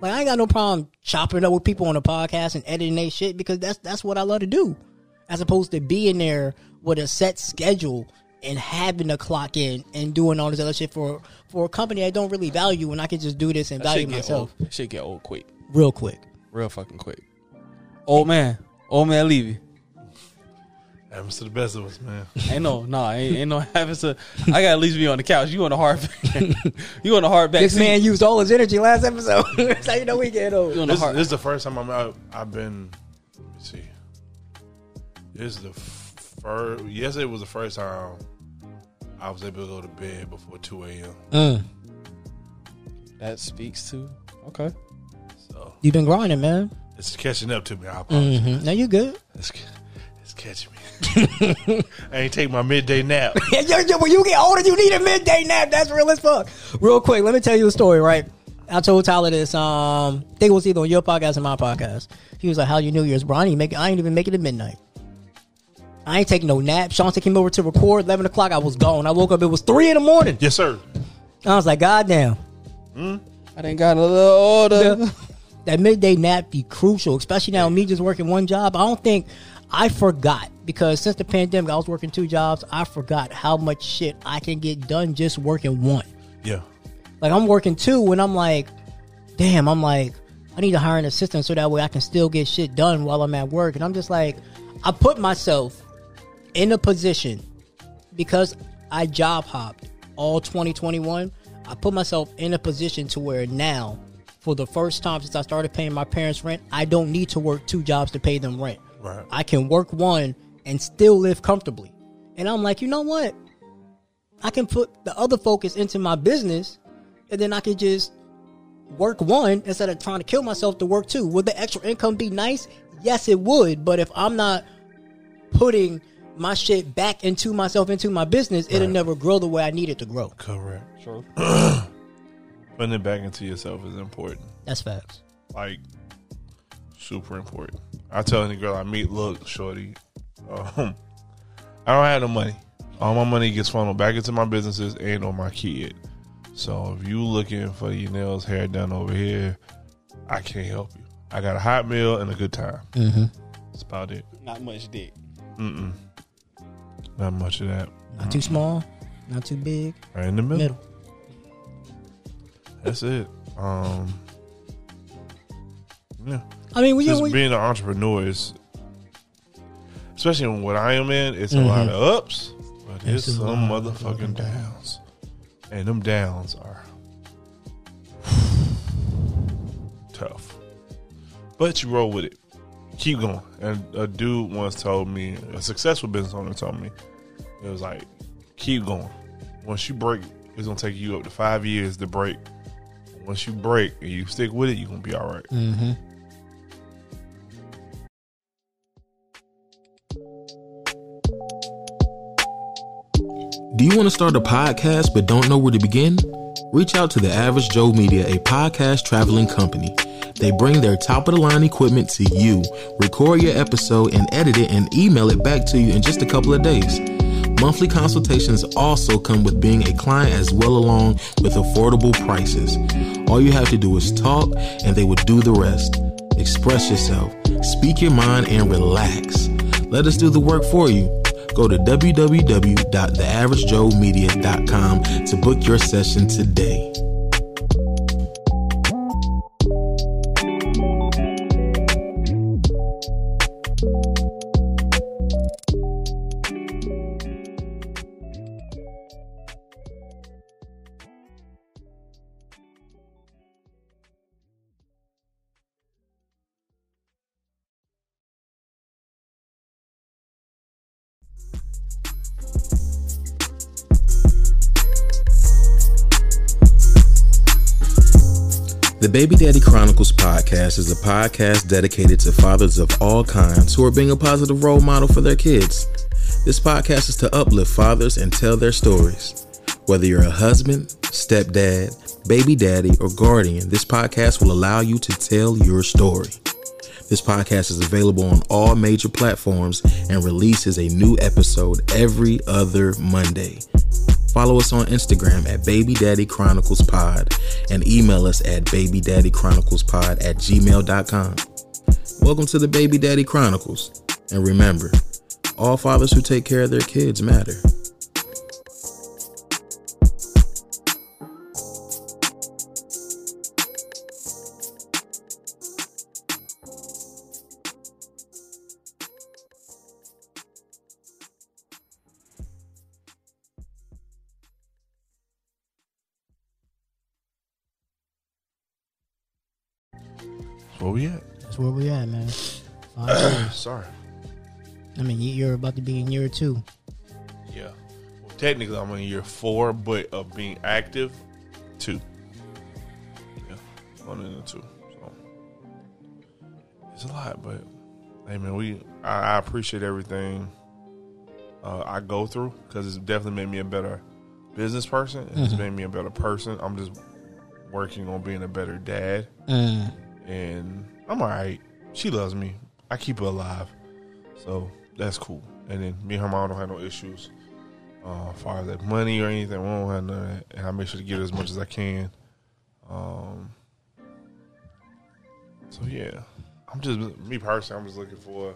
Like I ain't got no problem chopping up with people on the podcast and editing their shit because that's that's what I love to do. As opposed to being there with a set schedule and having to clock in and doing all this other shit for for a company I don't really value and I can just do this and value
shit
myself
old. That shit get old quick.
real quick.
Real fucking quick. Old man. Old man Levy.
Happens to the best of us, man.
Ain't no, no, ain't, ain't no [laughs] having to. I gotta at least be on the couch. You on the hard, [laughs] you on the hard back
This
seat.
man used all his energy last episode. [laughs] That's how you know we get old.
You the
This,
hard.
this is the first time I'm out. I've been. Let me see. This is the first. Yesterday was the first time I was able to go to bed before two a.m.
Mm.
that speaks to. Okay.
So
You've been grinding, man.
it's catching up to me. I apologize.
Mm-hmm. Now you good.
It's, it's catching me. [laughs] I ain't take my midday nap. [laughs]
Yeah, yo, yo, when you get older, you need a midday nap. That's real as fuck. Real quick, let me tell you a story, right? I told Tyler this. Um, I think it was either on your podcast or my podcast. He was like, "How you New Year's, bro? I ain't, make, I ain't even make it to midnight. I ain't taking no nap." Shante came over to record. Eleven o'clock, I was gone. I woke up. It was three in the morning.
yes, sir.
I was like, "God damn." Hmm?
I didn't got a little older.
that midday nap be crucial, especially now me just working one job. I don't think I forgot because since the pandemic, I was working two jobs. I forgot how much shit I can get done just working one.
Yeah.
Like I'm working two, and I'm like, damn, I'm like, I need to hire an assistant so that way I can still get shit done while I'm at work. And I'm just like, I put myself in a position because I job hopped all 2021. I put myself in a position to where now, for the first time since I started paying my parents rent, I don't need to work two jobs to pay them rent.
Right.
I can work one and still live comfortably. And I'm like, you know what? I can put the other focus into my business and then I can just work one instead of trying to kill myself to work two. Would the extra income be nice? Yes, it would. But if I'm not putting my shit back into myself, into my business, it'll never grow the way I need it to grow.
Correct.
Sure. [clears throat]
Putting it back into yourself is important.
That's facts.
Like super important. I tell any girl I meet, look, shorty, um, I don't have no money. All my money gets funneled back into my businesses and on my kid. So if you looking for your nails, hair done over here, I can't help you. I got a hot meal and a good time.
Mm-hmm.
That's about it.
Not much dick.
Mm-mm. Not much of that.
Not too small, not too big.
Right in the middle.
Middle.
That's it. Um, yeah.
I mean, we,
Just
we
being an entrepreneur is, especially in what I am in, it's a lot of ups, but
It's
it's some motherfucking downs. And them downs are [sighs] tough. But you roll with it. Keep going. And a dude once told me, a successful business owner told me, it was like, keep going. Once you break, it's gonna take you up to five years to break. Once you break and you stick with it, you're gonna be all right.
Mm-hmm.
Do you want to start a podcast but don't know where to begin? Reach out to the Average Joe Media, a podcast traveling company. They bring their top of the line equipment to you, record your episode, and edit it and email it back to you in just a couple of days. Monthly consultations also come with being a client as well along with affordable prices. All you have to do is talk and they will do the rest. Express yourself, speak your mind, and relax. Let us do the work for you. Go to www.theaveragejoemedia.com to book your session today. The Baby Daddy Chronicles podcast is a podcast dedicated to fathers of all kinds who are being a positive role model for their kids. This podcast is to uplift fathers and tell their stories. Whether you're a husband, stepdad, baby daddy, or guardian, this podcast will allow you to tell your story. This podcast is available on all major platforms and releases a new episode every other Monday. Follow us on Instagram at Baby Daddy Chronicles Pod and email us at babydaddychroniclespod at gmail.com. Welcome to the Baby Daddy Chronicles. And remember, all fathers who take care of their kids matter.
Where we at?
That's where we at, man. Five [coughs] years.
Sorry.
I mean, you- you're about to be in year two.
Yeah. Well, technically, I'm in year four, but of being active, two. Yeah, one and two. So it's a lot, but hey, man, we I, I appreciate everything uh, I go through because it's definitely made me a better business person. and It's made me a better person. I'm just working on being a better dad,
Mm.
And I'm all right. She loves me. I keep her alive, so that's cool. And then me and her mom don't have no issues uh, as far as that money or anything. We don't have none of that, and I make sure to get as much as I can. Um, so yeah, I'm just me personally. I'm just looking for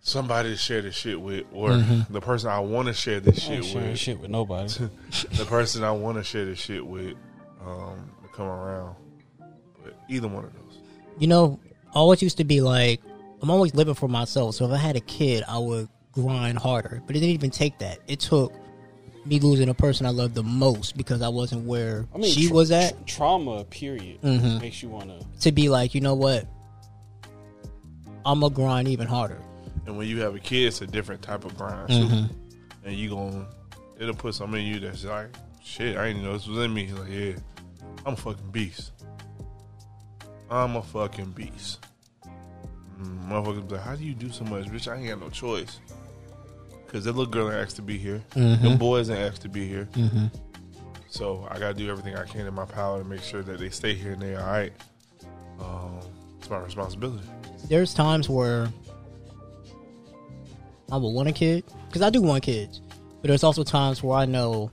somebody to share this shit with, or the person I want to share this shit
ain't sharing
with.
shit with nobody. [laughs]
the person I want to share this shit with um, to come around. But either one of those.
You know, I always used to be like, I'm always living for myself. So if I had a kid, I would grind harder. But it didn't even take that. It took me losing a person I loved the most because I wasn't where
I mean,
she
tra-
was at
tra- trauma. Period
Mhm.
makes you want to.
to be like, you know what? I'm gonna grind even harder.
And when you have a kid, it's a different type of grind too.
Mm-hmm.
And you gonna it'll put something in you that's like, shit, I didn't know this was in me. Like, yeah, I'm a fucking beast. I'm a fucking beast. Mm, motherfuckers be like, how do you do so much, bitch? I ain't got no choice. Cause that little girl ain't asked to be here.
Mm-hmm.
Them boys ain't asked to be here. So I gotta do everything I can in my power to make sure that they stay here and they all right. Um, it's my responsibility.
There's times where I would want a kid because I do want kids, but there's also times where I know,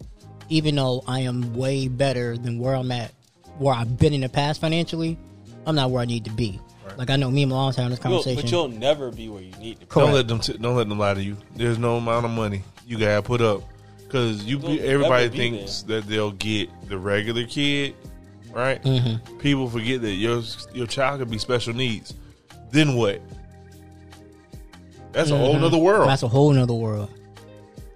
even though I am way better than where I'm at, where I've been in the past financially, I'm not where I need to be. Like I know me and my mom's having this
You'll-
conversation.
but you'll never be where you need to be.
Correct.
Don't let them t- don't let them lie to you. There's no amount of money you gotta put up because you
You'll
everybody
be
thinks that they'll get the regular kid, right?
Mm-hmm.
People forget that your your child could be special needs. Then what? That's a whole nother world.
Mm-hmm. That's a whole nother world.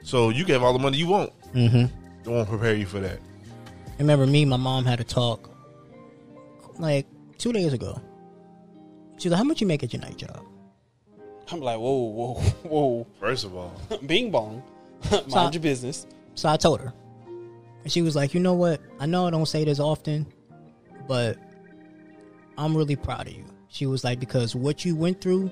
so you can have all the money you want.
Mm-hmm.
They won't prepare you for that.
I remember me and my mom had a talk like two days ago. She was like, How much you make at your night job?
I'm like, whoa, whoa, [laughs] whoa,
First of all, [laughs]
Bing bong. [laughs] Mind
So-
your business.
So I told her. And she was like, You know what? I know I don't say this often, but I'm really proud of you. She was like, Because what you went through,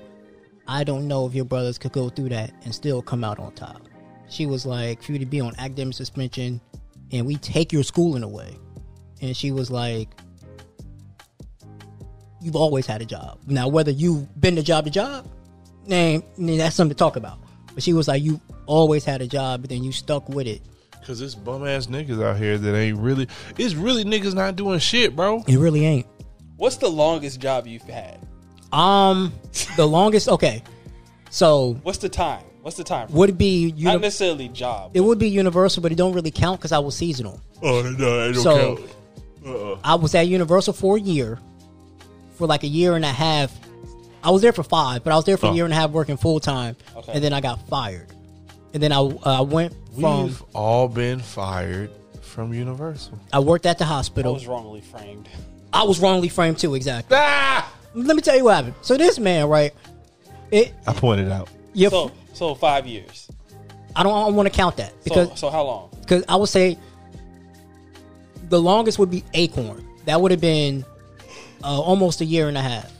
I don't know if your brothers could go through that and still come out on top. She was like, For you to be on academic suspension and we take your schooling away. And she was like, You've always had a job. Now, whether you've been to job to job, then then that's something to talk about. But she was like, You always had a job, but then you stuck with it.
because it's bum ass niggas out here that ain't really. It's really niggas not doing shit, bro.
It really ain't.
What's the longest job you've had?
Um, the longest. Okay, so
What's the time? What's the time?
would it be?
Not
Uni-
necessarily job.
it would be universal, but it don't really count because I was seasonal.
Oh no, I don't
So-
count. Uh-uh.
I was at Universal for a year, for like a year and a half. I was there for five, but I was there for a
Oh.
year and a half working full time,
Okay.
and then I got fired. And then I uh, went from
We've all been fired from Universal.
I worked at the hospital.
I was wrongly framed.
I was wrongly framed too. Exactly.
Ah!
Let me tell you what happened. So this man, right? It
I pointed out.
Yep.
So, so five years.
I don't, I don't want to count that because
So, so how long?
because I would say the longest would be Acorn. That would have been uh, almost a year and a half.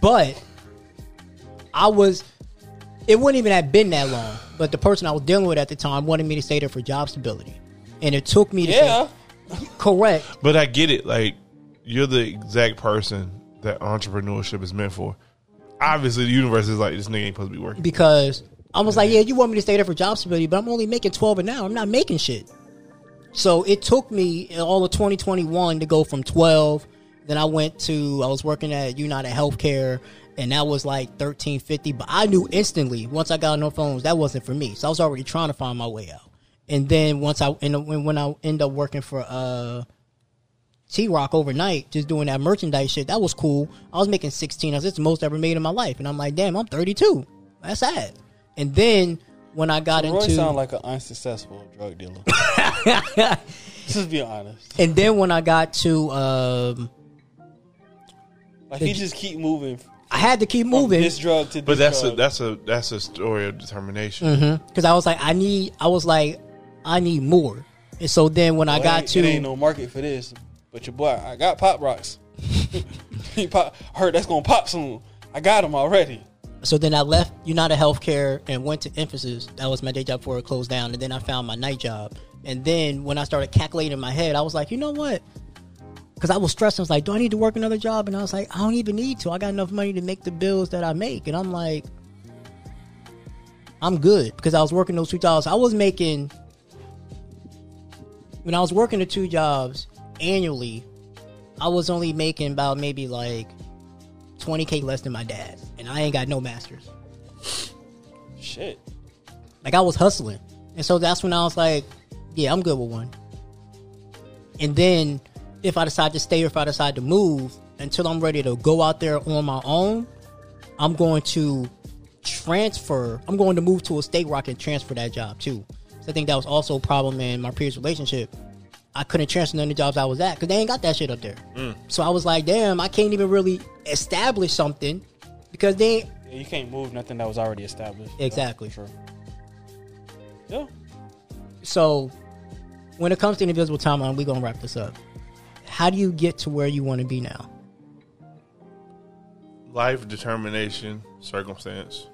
But I was, it wouldn't even have been that long. But the person I was dealing with at the time wanted me to stay there for job stability, and it took me to
Yeah.
say, correct.
But I get it. Like you're the exact person that entrepreneurship is meant for. Obviously, the universe is like this nigga ain't supposed to be working.
because I was like, yeah, you want me to stay there for job stability, but I'm only making 12 an hour. I'm not making shit. So it took me all of 2021 to go from 12. Then I went to, I was working at United Healthcare, and that was like 1350. But I knew instantly once I got on the phones that wasn't for me. So I was already trying to find my way out. And then once I, and when when I ended up working for uh T Rock overnight, just doing that merchandise shit. That was cool. I was making 16. I was it's the most I ever made in my life. And I'm like, damn, I'm 32. That's sad. And then when I got
Roy
into
sound like an unsuccessful drug dealer. [laughs] Just be honest.
and then when I got to um
Like he just keep moving.
I had to keep
From
moving
this drug to this
But that's a that's a that's a story of determination. Mm-hmm.
because I was like, I need I was like, I need more. And so then when I got
ain't-
to
it ain't no market for this. But your boy, I got pop rocks. [laughs] he pop, heard that's gonna pop soon. I got them already.
so then I left United Healthcare and went to Emphasis. That was my day job before it closed down. And then I found my night job. And then when I started calculating in my head, I was like, you know what? Because I was stressed. I was like, do I need to work another job? And I was like, I don't even need to. I got enough money to make the bills that I make. And I'm like, I'm good because I was working those two jobs. I was making when I was working the two jobs annually. I was only making about maybe like 20k less than my dad, and I ain't got no masters.
Shit.
Like I was hustling, and so that's when I was like, "Yeah, I'm good with one." And then, if I decide to stay or if I decide to move, until I'm ready to go out there on my own, I'm going to transfer. I'm going to move to a state where I can transfer that job too. So I think that was also a problem in my previous relationship. I couldn't transfer none of the jobs I was at because they ain't got that shit up there. Mm. So I was like, damn, I can't even really establish something because they
Yeah, you can't move nothing that was already established.
Exactly.
Sure. Yeah.
so when it comes to invisible timeline, we're gonna wrap this up. How do you get to where you want to be now?
Life, determination, circumstance.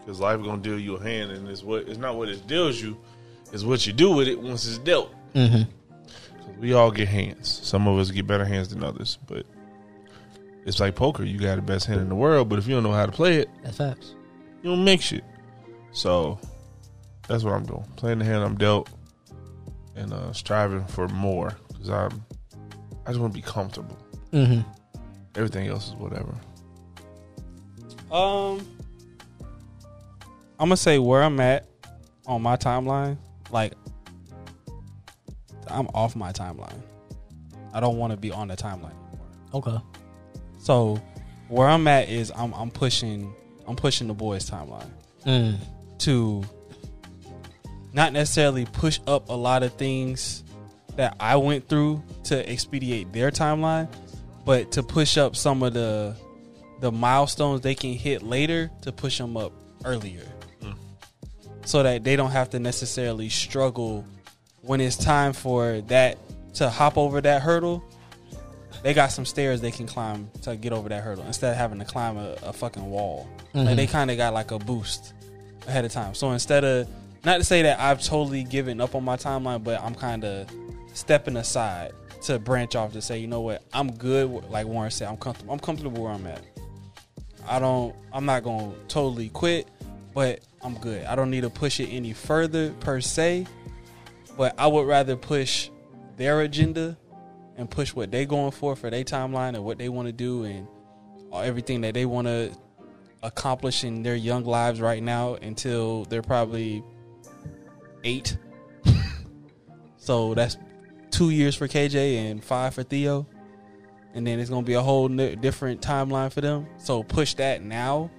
Because life gonna deal you a hand, and it's what it's not what it deals you, it's what you do with it once it's dealt.
Mm-hmm.
We all get hands. Some of us get better hands than others, but it's like poker. You got the best hand in the world, but if you don't know how to play it,
That's facts.
you don't make shit. So that's what I'm doing. Playing the hand I'm dealt and uh, striving for more because I'm I just want to be comfortable.
Mm-hmm.
Everything else is whatever.
Um, I'm gonna say where I'm at on my timeline. Like, I'm off my timeline. I don't want to be on the timeline anymore.
Okay.
So, where I'm at is I'm I'm pushing I'm pushing the boys' timeline
Mm.
to not necessarily push up a lot of things that I went through to expedite their timeline, but to push up some of the the milestones they can hit later to push them up earlier. Hmm. So that they don't have to necessarily struggle when it's time for that to hop over that hurdle. They got some stairs they can climb to get over that hurdle instead of having to climb a, a fucking wall. Like they mm-hmm. kind of got like a boost ahead of time. So instead of not to say that I've totally given up on my timeline, but I'm kind of stepping aside to branch off to say, you know what, I'm good. Like Warren said, I'm comfortable. I'm comfortable where I'm at. I don't. I'm not gonna totally quit, but I'm good. I don't need to push it any further per se. But I would rather push their agenda and push what they're going for for their timeline and what they want to do and everything that they want to accomplish in their young lives right now until they're probably eight. [laughs] so that's two years for KJ and five for Theo. And then it's going to be a whole n- different timeline for them. So push that now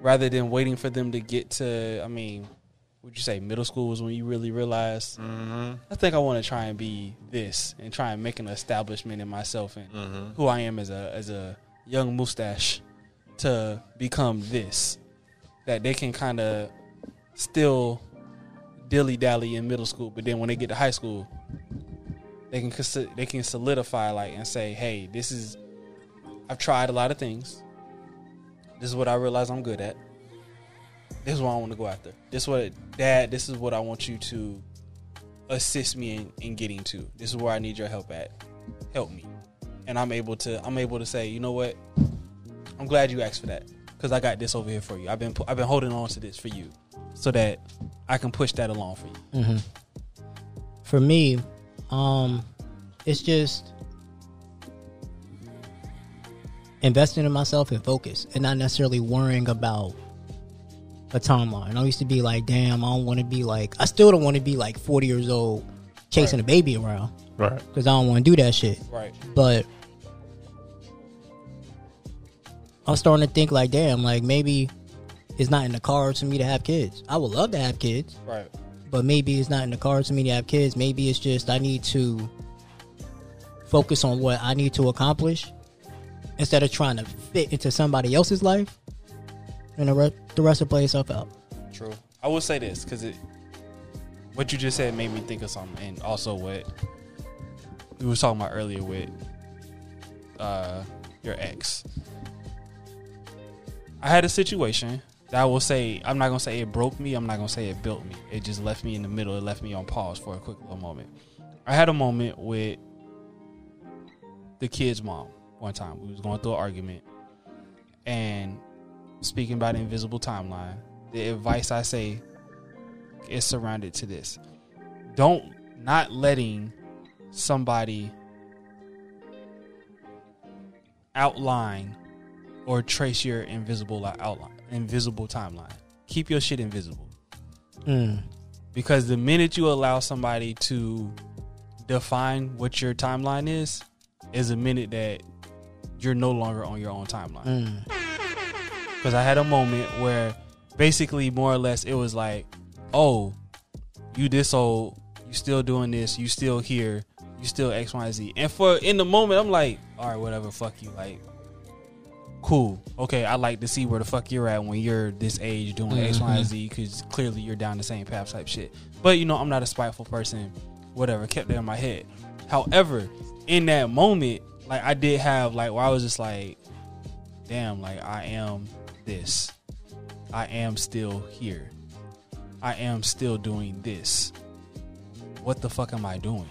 rather than waiting for them to get to, I mean, would you say middle school is when you really realized? Mm-hmm. I think I want to try and be this and try and make an establishment in myself and mm-hmm. who I am as a as a young mustache to become this that they can kind of still dilly dally in middle school, but then when they get to high school, they can they can solidify like and say, hey, this is I've tried a lot of things. This is what I realize I'm good at. This is what I want to go after. This is what dad. This is what I want you to assist me in, in getting to. This is where I need your help at. Help me, and I'm able to. I'm able to say, you know what? I'm glad you asked for that because I got this over here for you. I've been pu- I've been holding on to this for you, so that I can push that along for you.
For me, um, it's just investing in myself and focus, and not necessarily worrying about a timeline. I used to be like, damn, I don't want to be like, I still don't want to be like 40 years old chasing a baby around
Right.
because I don't want to do that shit.
Right.
But I'm starting to think like, damn, like maybe it's not in the cards for me to have kids. I would love to have kids,
Right.
but maybe it's not in the cards for me to have kids. Maybe it's just I need to focus on what I need to accomplish instead of trying to fit into somebody else's life, and the, re- the rest will play itself out.
True. I will say this because it, what you just said made me think of something, and also what we was talking about earlier with uh, your ex. I had a situation that I will say I'm not gonna say it broke me. I'm not gonna say it built me. It just left me in the middle. It left me on pause for a quick little moment. I had a moment with the kid's mom one time. We was going through an argument, and speaking about the invisible timeline, the advice I say is surrounded to this. Don't not letting somebody outline or trace your invisible li- outline, invisible timeline. Keep your shit invisible.
Mm.
Because the minute you allow somebody to define what your timeline is, is a minute that you're no longer on your own timeline
Mm.
because I had a moment where basically more or less it was like, oh, you this old, you still doing this, you still here, you still X, Y, and Z. And for in the moment, I'm like, all right, whatever, fuck you, like, cool, okay, I like to see where the fuck you're at when you're this age doing X, Y, and Z because clearly you're down the same path type shit. But you know, I'm not a spiteful person, whatever, kept that in my head. However, in that moment, like I did have like where I was just like, damn, like I am this. I am still here. I am still doing this. What the fuck am I doing?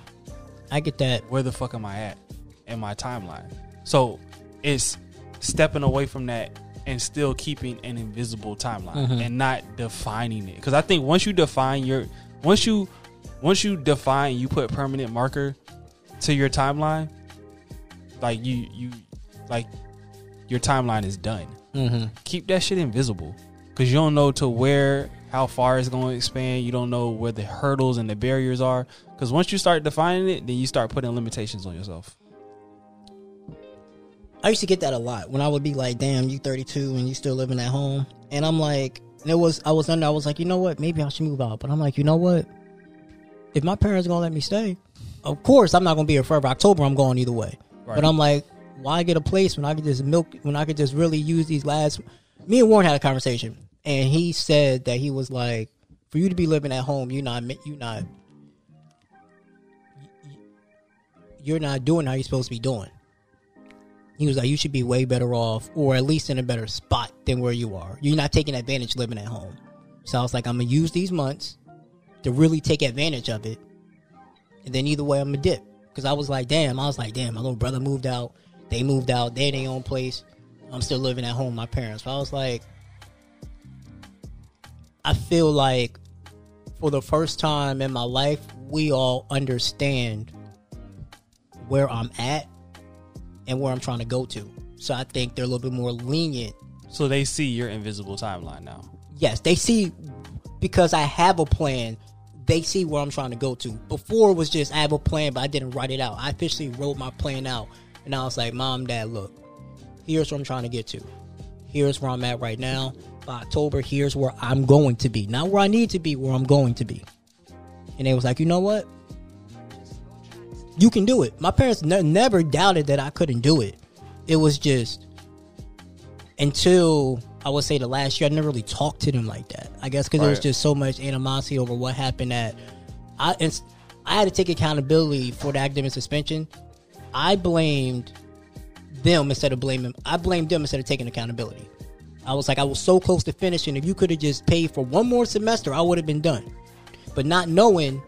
I get that.
Where the fuck am I at in my timeline? So it's stepping away from that and still keeping an invisible timeline and not defining it. Because I think once you define your once you once you define you put permanent marker to your timeline, like you you like your timeline is done.
Mm-hmm.
Keep that shit invisible because you don't know to where how far it's going to expand. You don't know where the hurdles and the barriers are. Because once you start defining it, then you start putting limitations on yourself.
I used to get that a lot when I would be like, "Damn, you 32 and you still living at home," and I'm like, and it was I was under, I was like, you know what? Maybe I should move out, but I'm like, you know what? If my parents gonna let me stay, of course I'm not gonna be here forever. October I'm going either way,
Right.
but I'm like, why get a place when I could just milk when I could just really use these last? Me and Warren had a conversation, and he said that he was like, for you to be living at home, you're not you're not you're not doing how you're supposed to be doing. He was like, you should be way better off, or at least in a better spot than where you are. You're not taking advantage living at home. So I was like, I'm gonna use these months to really take advantage of it, and then either way, I'm gonna dip. Because I was like, damn, I was like, damn, my little brother moved out, they moved out, they in their own place. I'm still living at home my parents. So I was like, I feel like for the first time in my life, we all understand where I'm at and where I'm trying to go to. So I think they're a little bit more lenient.
So they see your invisible timeline now.
Yes, they see because I have a plan. They see where I'm trying to go to. Before it was just I have a plan, but I didn't write it out. I officially wrote my plan out, and I was like, "Mom, Dad, look, here's where I'm trying to get to. Here's where I'm at right now. By October, here's where I'm going to be. Not where I need to be, where I'm going to be." And they was like, "You know what? You can do it." My parents ne- never doubted that I couldn't do it. It was just until I would say the last year, I never really talked to them like that. I guess because there was just so much animosity over what happened. That I I had to take accountability for the academic suspension. I blamed them instead of blaming. I blamed them instead of taking accountability. I was like, I was so close to finishing. If you could have just paid for one more semester, I would have been done. But not knowing.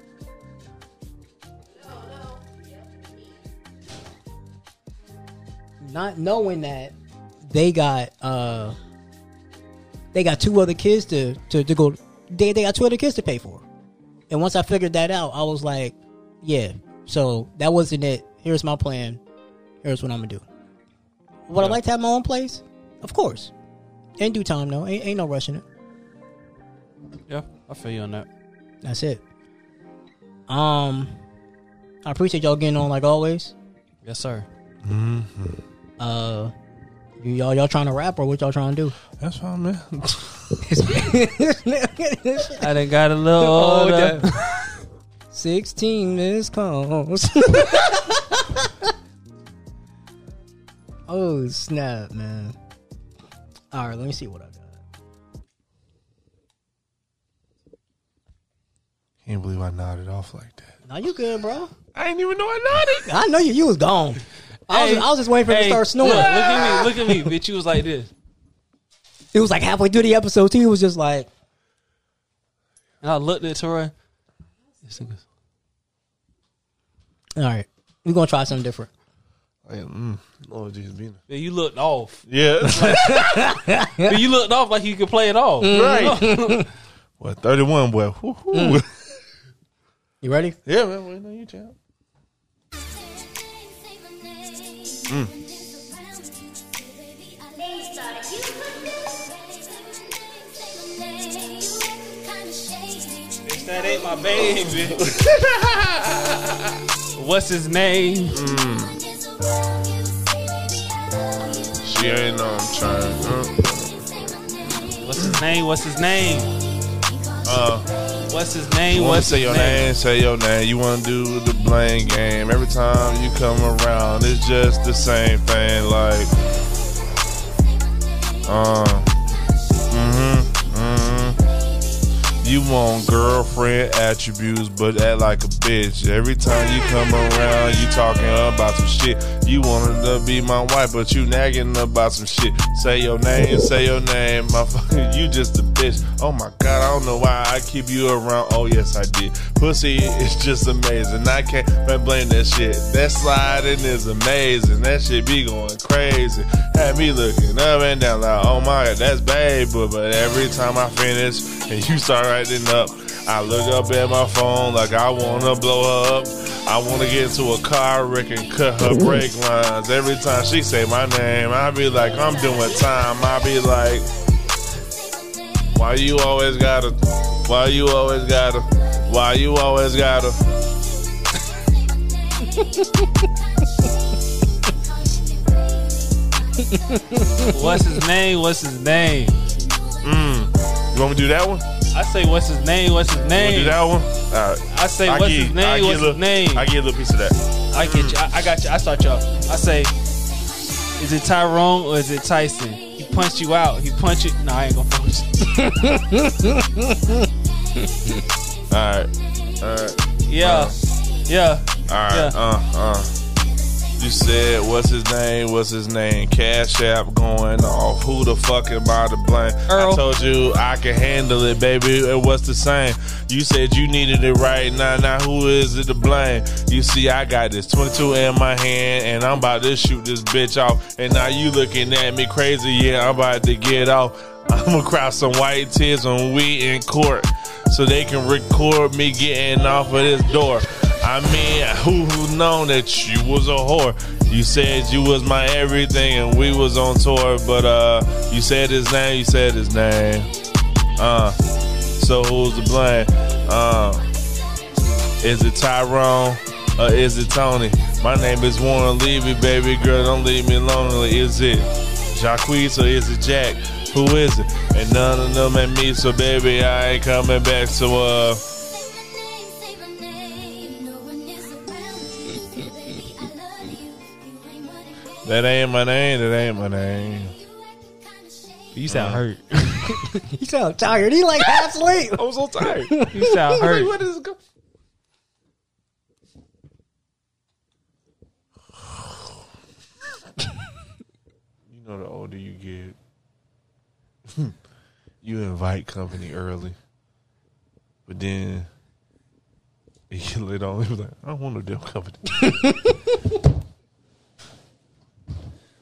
Not knowing that they got uh they got two other kids to to, to go they, they got two other kids to pay for. And once i figured that out i was like yeah so that wasn't it. Here's my plan. Here's what i'm gonna do. Would i like to have my own place? Of course. In due time though. Ain't, ain't no rushing it.
Yeah, I feel you on that.
that's it. Um i appreciate y'all getting on like always.
Yes, sir.
Uh you, y'all y'all trying to rap or what y'all trying to do
That's fine, man. [laughs]
I done got a little
Oh,
older. [laughs]
16 missed calls. [laughs] oh, snap, man. All right, let me see what I got.
Can't believe I nodded off like that.
Now you good, bro.
I didn't even know I nodded.
I know you. You was gone. I, was,
Hey,
I was just waiting for him to start snoring.
Look, look at me. [laughs] Look at me. Bitch, you was like this.
It was like halfway through the episode. Too. He was just like,
And I looked at Troy.
"All right, we're gonna try something different."
I am, mm, Lord Jesus, being
Yeah, you looked off.
yeah. [laughs]
you looked off like you could play it off.
right. [laughs] what thirty one boy? Woo-hoo.
You ready?
Yeah, man. Wait on you, champ.
Bitch, that ain't my baby. What's his name?
She ain't know I'm trying.
What's his name? What's his name?
Uh,
What's his name? What's
say your name? Say your name. You wanna do the blame game? Every time you come around, it's just the same thing. Like, uh, You want girlfriend attributes, but act like a bitch. Every time you come around, you talking about some shit. You wanted to be my wife, but you nagging about some shit. Say your name, say your name, motherfucker. [laughs] You just a bitch. Oh my god, I don't know why I keep you around. Oh yes, I did. Pussy is just amazing. I can't blame that shit. That sliding is amazing. That shit be going crazy. Had me looking up and down like, oh my god, that's babe. But, but every time I finish and [laughs] you start writing up, I look up at my phone like I wanna blow her up. I want to get into a car wreck and cut her brake lines. Every time she say my name, I be like, I'm doing time. I be like, why you always gotta, why you always gotta, why you always gotta. [laughs]
What's his name? What's his name?
Mm. You want me to do that one?
I say, what's his name? What's his
You want to do that one? All right.
I say,
I
what's
give-
his
I
name? What's his
little-
name?
I get a little piece of that.
I get you. I, I got you. I start y'all. I say, is it Tyrone or is it Tyson? He punched you out. He punched you. No, I ain't gonna punch you. [laughs]
All right. All right.
Yeah. Yeah.
All right.
Yeah.
Uh, uh. You said, what's his name? What's his name? Cash App going off. Who the fuck am I to blame?
Earl.
I told you I can handle it, baby. And what's the same? You said you needed it right now. Now who is it to blame? You see, I got this 22 in my hand, and I'm about to shoot this bitch off. And now you looking at me crazy. Yeah, I'm about to get off. [laughs] I'm gonna cry some white tears when we in court, so they can record me getting off of this door. I mean, who who known that you was a whore? You said you was my everything, and we was on tour. But uh, you said his name. You said his name. Uh, so who's to blame? Uh, is it Tyrone or is it Tony? My name is Warren Levy, baby girl. Don't leave me lonely. Is it Jacquees or is it Jack? Who is it? And none of them at me. So baby, I ain't coming back. So uh. That ain't my name. That ain't my name.
You sound uh-huh. hurt. [laughs]
You sound tired. He like half asleep.
I'm so tired. [laughs]
You sound hurt.
what is go- You know, the older you get, [laughs] you invite company early, but then you get lit on. You like, I don't want no damn company.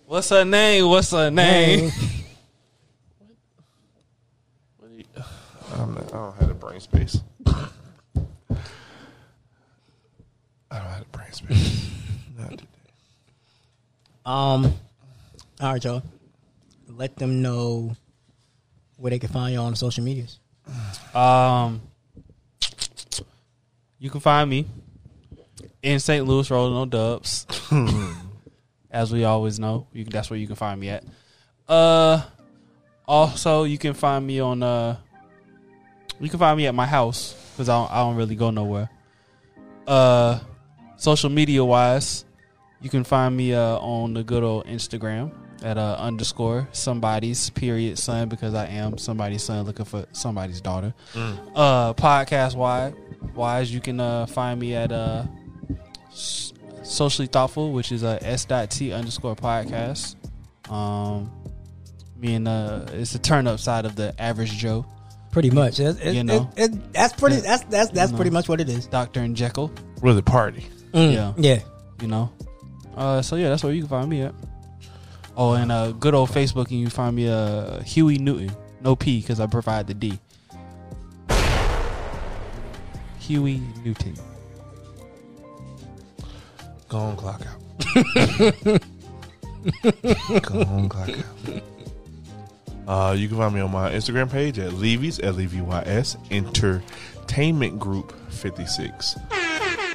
What's her name? What's her name?
I'm not, I don't have the brain space. I don't have the brain space. Not today.
Um, all right, y'all. Let them know where they can find you on the social medias.
Um, you can find me in St. Louis rolling on dubs, [laughs] as we always know. You can, that's where you can find me at. Uh, also you can find me on uh, you can find me at my house because I don't, I don't really go nowhere. Uh, social media wise, you can find me uh on the good old Instagram at uh underscore somebody's period son because I am somebody's son looking for somebody's daughter. Uh, podcast wise, wise you can uh find me at uh socially thoughtful, which is uh s.t underscore podcast. Um, me and uh, it's the turn up side of the average Joe,
Pretty much. It, it,
You know.
it, it- that's pretty.
Yeah.
That's that's that's pretty
know.
much what it is.
Doctor and Jekyll.
Really party.
Mm,
Yeah.
yeah.
you know. Uh, so yeah, that's where you can find me at. Oh, and uh, good old Facebook, and you find me uh Huey Newton, no P because I provide the D. Huey Newton.
Go on, clock out. [laughs] Go on, clock out. Uh, you can find me on my Instagram page at Levy's L E V Y S Entertainment Group 56.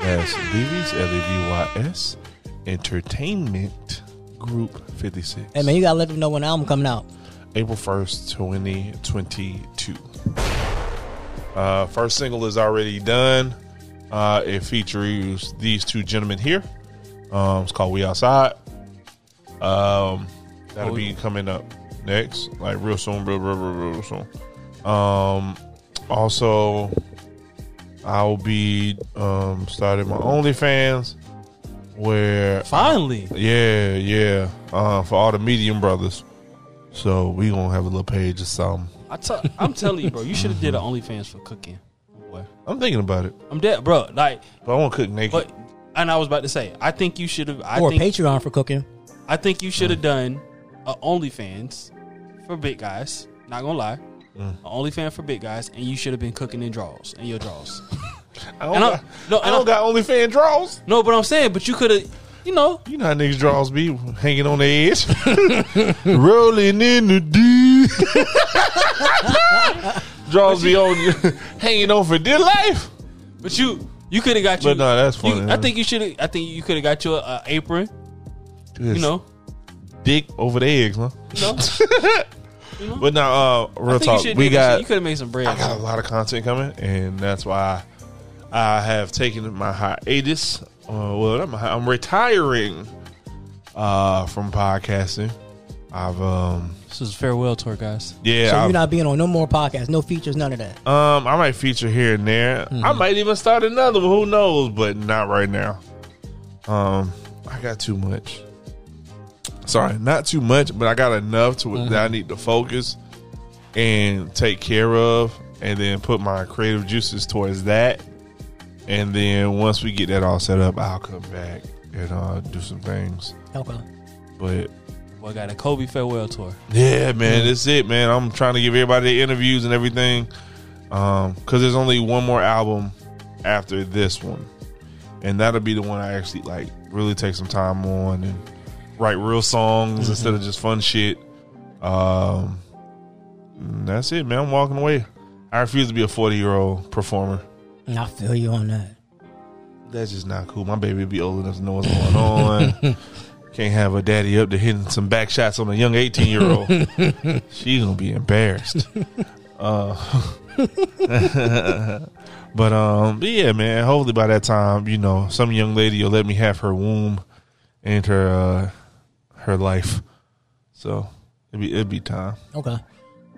That's Levy's L E V Y S Entertainment Group 56.
Hey man, you gotta let them know when the album coming out.
April 1st, 2022. Uh, first single is already done. Uh, it features these two gentlemen here. Um, it's called We Outside. Um, that'll
Oh,
be coming up next, like real soon, real, real, real, real soon. Um, also, I'll be um, starting my OnlyFans where
Finally,
yeah, yeah. Uh, for all the medium brothers. So we gonna have a little page or something.
I t- I'm telling you, bro, you should have did an [laughs] OnlyFans for cooking. Boy,
I'm thinking about it,
I'm dead, bro. Like,
but I want to cook naked.
but and I was about to say, I think you should have.
Or
think
Patreon for cooking.
I think you should have done a OnlyFans for big guys. Not gonna lie,
Mm.
a OnlyFans for big guys, and you should have been cooking in draws in your draws. [laughs]
I don't,
And I-
got,
no,
I don't
I-
got only fan draws.
No, but I'm saying, but you could have, you know,
You know how niggas draws be hanging on the edge, [laughs] rolling in the deep. [laughs] draws be on you, hanging on for dear life.
but you you could have got you.
But no, that's funny,
you- I think you should. I think you could have got you a, a apron. You know,
dick over the eggs, huh?
you know. [laughs]
But now, uh, real talk, we
You could have made some bread.
I got a lot of content coming, and that's why I have taken my hiatus. Uh, well, hi- I'm retiring uh, from podcasting. I've um
This is a farewell tour, guys.
yeah,
So
I've-
you're not being on no more podcasts, no features, none of that.
um I might feature here and there. I might even start another one. Who knows? But not right now. Um, I got too much. Sorry, not too much, but I got enough to that I need to focus and take care of, and then put my creative juices towards that. And then once we get that all set up, I'll come back and uh, do some things.
Okay.
But
Boy, I got a Kobe farewell tour.
yeah, man, that's it, man. I'm trying to give everybody the interviews and everything. Um, cause there's only one more album after this one. And that'll be the one I actually like really take some time on and write real songs instead of just fun shit. Um that's it, man. I'm walking away. I refuse to be a 40 year old performer.
And I feel you on that.
That's just not cool. My baby be old enough to know what's going on. [laughs] Can't have her daddy up to hitting some back shots on a young 18 year old. [laughs] She's gonna be embarrassed. Uh, [laughs] but um, but yeah, man. Hopefully by that time, you know, some young lady will let me have her womb and her uh, her life. So it'd be it'd be time.
Okay.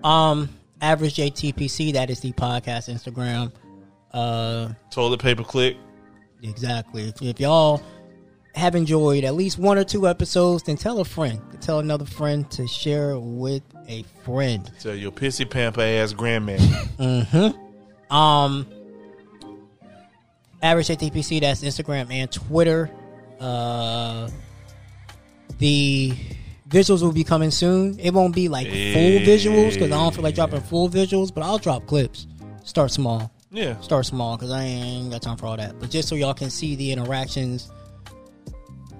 Um, average JTPC. That is the podcast Instagram. Uh,
Toilet paper click.
exactly. If, if y'all have enjoyed at least one or two episodes, then tell a friend. Tell another friend to share with a friend.
Tell your pissy pamper ass grandma. [laughs] Mm-hmm.
Um, average JTPC. That's Instagram and Twitter. Uh, the visuals will be coming soon. It won't be like full visuals because I don't feel like dropping full visuals, but I'll drop clips. Start small.
yeah.
Start small because I ain't got time for all that. But just so y'all can see the interactions,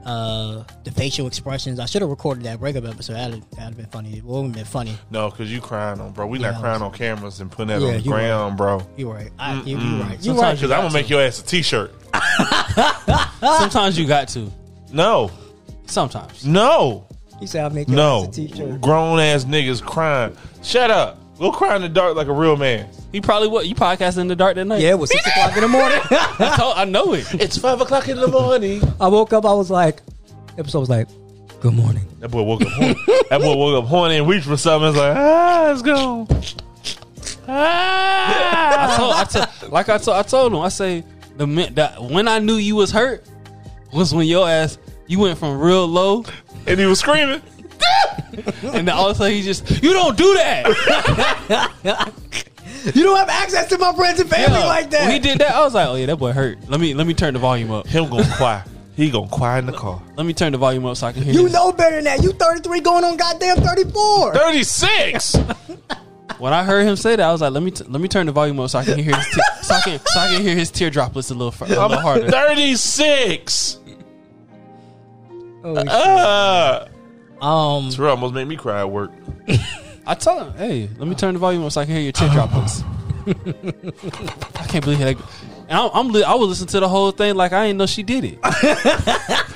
uh, the facial expressions. I should have recorded that breakup episode. That'd that'd been funny. It wouldn't have been funny.
No, because you crying on, bro. We
Yeah,
not crying on cameras and putting that
Yeah,
on the
you right.
ground, bro.
You're right. I, you, you right. You
Sometimes
right.
Because I'm gonna make your ass a t-shirt. [laughs]
Sometimes you got to.
No,
Sometimes.
no,
He said I'll make you
no.
a t-shirt.
Grown ass niggas crying. Shut up. Go cry in the dark like a real man.
He probably what? You podcasting in the dark that night?
Yeah, it was six o'clock in the morning. [laughs]
I, told, I know it.
It's five o'clock in the morning.
I woke up. I was like, episode was like, good morning.
That boy woke up. Horny. that boy woke up horny and reached for something. It's like ah, let's go. Ah.
I told, I told, like I told, I told him. I say the, min- that when I knew you was hurt was when your ass you went from real low,
and he was screaming. [laughs]
and then all of a sudden he just you don't do that. [laughs]
You don't have access to my friends and family
Yeah.
like that.
When he did that, I was like, oh yeah, that boy hurt. Let me let me turn the volume up.
Him gonna cry. He gonna cry in the car.
Let me turn the volume up so I can hear.
you
this.
know better than that. You 33 going on goddamn 34.
Thirty six. [laughs]
When I heard him say that, I was like, let me t- let me turn the volume up so I can hear his te- so I can so I can hear his tear droplets a little, fr- a little harder.
Thirty six.
Oh, shit.
Uh,
Um,
Terrell almost made me cry at work. [laughs]
I told him, hey, let me turn the volume up so I can hear your tear droplets. [laughs] [laughs] I can't believe it. And I'm, I'm li- I would listen to the whole thing like I didn't know she did it.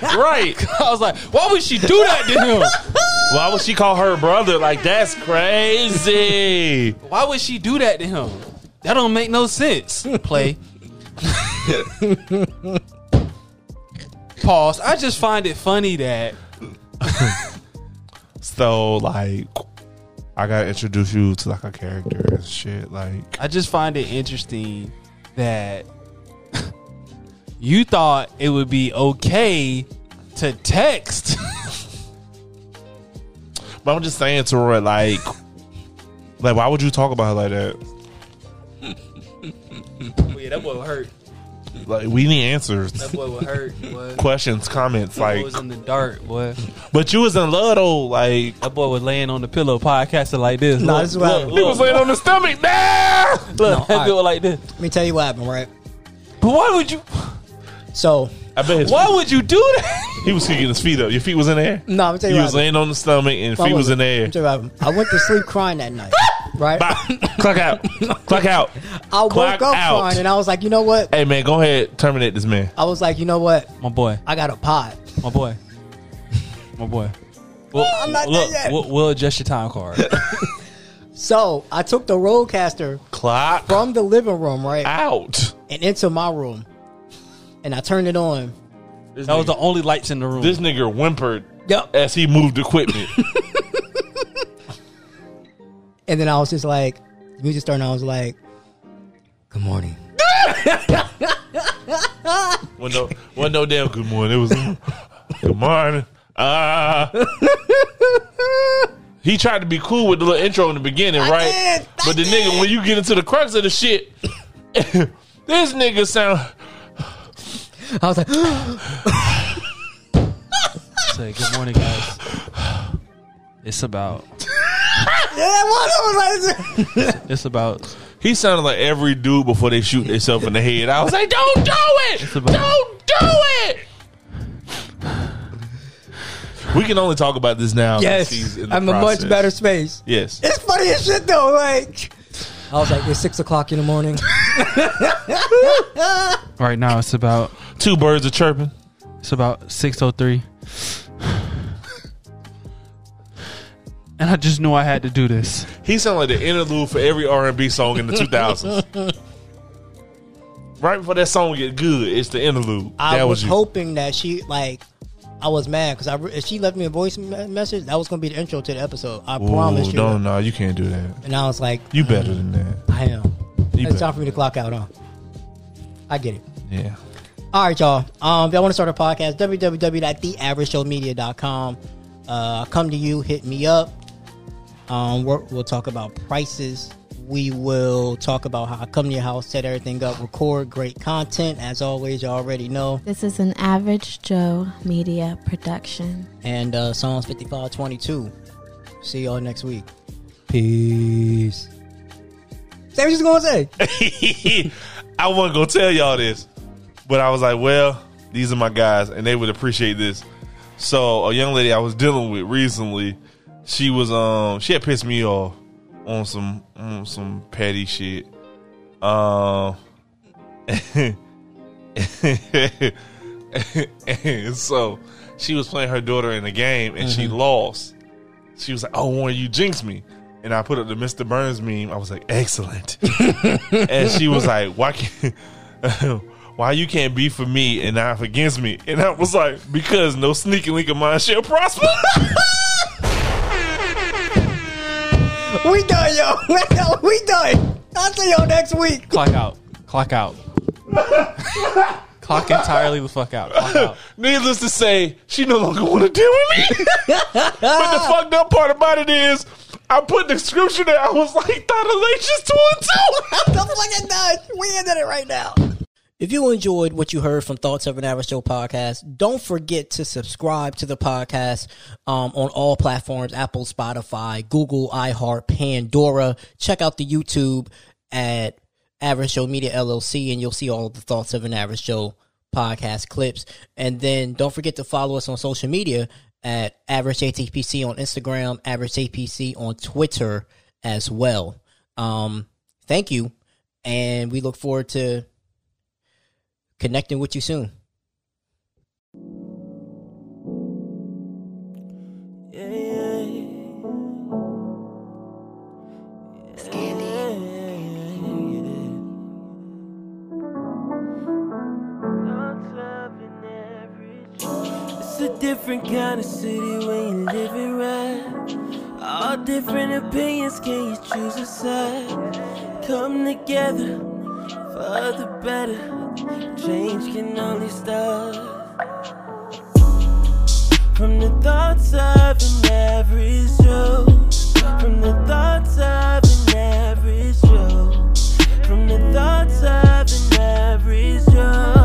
Right.
I was like, why would she do that to him?
Why would she call her brother? Like that's crazy.
Why would she do that to him? That don't make no sense. Play. Pause. I just find it funny that
So like, I gotta introduce you to like a character and shit. Like,
I just find it interesting that [laughs] you thought it would be okay to text. [laughs]
but I'm just saying to her, like, like why would you talk about her like that? [laughs]
yeah, that boy would hurt.
Like, we need answers,
That boy would hurt. Boy. [laughs]
questions, comments.
That boy
Like,
was in the dark, boy.
but you was in love though. Like,
That boy was laying on the pillow, podcasting like this.
Nah,
Look,
this is what
look,
happened.
he was laying on the stomach. Nah.
look,
No,
that
alright.
dude like this.
let me tell you what happened, right?
But why would you?
So
I bet his
Why would you do that?
he was kicking his feet up. Your feet was in the air.
no, I'm telling
You
you,
was
what
laying on the stomach and
happened.
feet was in the air.
I'm telling you what happened. I went to sleep crying that night. [laughs] Right?
Bye. [laughs] Clock out. Clock out.
I woke up
out.
crying and I was like, you know what?
Hey man, go ahead, terminate this man.
I was like, you know what?
My boy,
I got a pod.
my boy, my boy. Well, [laughs]
I'm not there
look,
yet.
We'll, we'll adjust your time card. [laughs]
So I took the RODECaster
Clock
from the living room, right,
out.
and into my room, and I turned it on.
This
That was the only lights in the room.
This nigga whimpered
Yep.
as he moved equipment.
And then I was just like, the music started. And I was like, "Good morning." [laughs]
Wasn't no, wasn't no damn good morning. It was good morning. Ah. he tried to be cool with the little intro in the beginning, right?
did,
but the nigga, when you get into the crux of the shit, [laughs] this nigga sound.
I was like,
Say good morning, guys. It's about.
"Yeah, what?" I was like,
It's about.
He sounded like every dude before they shoot themselves in the head. I was like, "Don't do it!
about-
Don't do it!" We can only talk about this now.
"Yes,
because he's in the
I'm a much better space."
Yes.
It's funny as shit though. Like, I was like, "It's six o'clock in the morning." [laughs]
Right now, it's about.
Two birds are chirping.
It's about six oh three. And I just knew I had to do this.
He sounded like the interlude for every R and B song in the [laughs] 2000s. right before that song get good, it's the interlude.
I
that
was
you.
hoping that she like. I was mad because I re- if she left me a voice me- message, that was gonna be the intro to the episode. I promise you.
no, no, you can't do that.
And I was like,
You better than that.
I am.
You
It's
better.
time for me to clock out, huh? I get it.
Yeah.
All right, y'all. Um, if y'all want to start a podcast, www.theaveragejoemedia.com. Uh, come to you, hit me up. Um, we're, we'll talk about prices. We will talk about how I come to your house, set everything up, record great content. As always, you already know.
This is an Average Joe Media production.
And uh, Psalms 5522. See y'all next week. Peace. Say what you was going to say. [laughs]
I wasn't gonna tell y'all this, but I was like, well, these are my guys, and they would appreciate this. So a young lady I was dealing with recently, she was um she had pissed me off on some on some petty shit. Um and [laughs] so she was playing her daughter in a game and she lost. She was like, "Oh, Warren, you jinxed me." And I put up the Mr. Burns meme. I was like, "Excellent." [laughs] and she was like, "Why can't [laughs] why you can't be for me and not against me?" And I was like, "Because no sneaky link of mine shall prosper."
We done, yo. [laughs] we done. I'll see y'all next week.
Clock out. Clock out. [laughs] Clock entirely the fuck out. Clock out. [laughs]
Needless to say, she no longer want to deal with me. but the fucked up part about it is, I put the scripture there. I was like, "Thought two and two.
the fucking done. We ended it right now. If you enjoyed what you heard from Thoughts of an Average Joe podcast, don't forget to subscribe to the podcast um, on all platforms Apple, Spotify, Google, iHeart, Pandora. Check out the YouTube at Average Joe Media LLC, and you'll see all the Thoughts of an Average Joe podcast clips. And then don't forget to follow us on social media at Average JTPC on Instagram, Average APC on Twitter as well. Um, thank you, and we look forward to connecting with you soon.
It's a different kind of city when you live it right. All different opinions, can you choose a side? Come together for the better. Change can only start from the thoughts of an average Joe. From the thoughts of an average Joe. From the thoughts of an average Joe.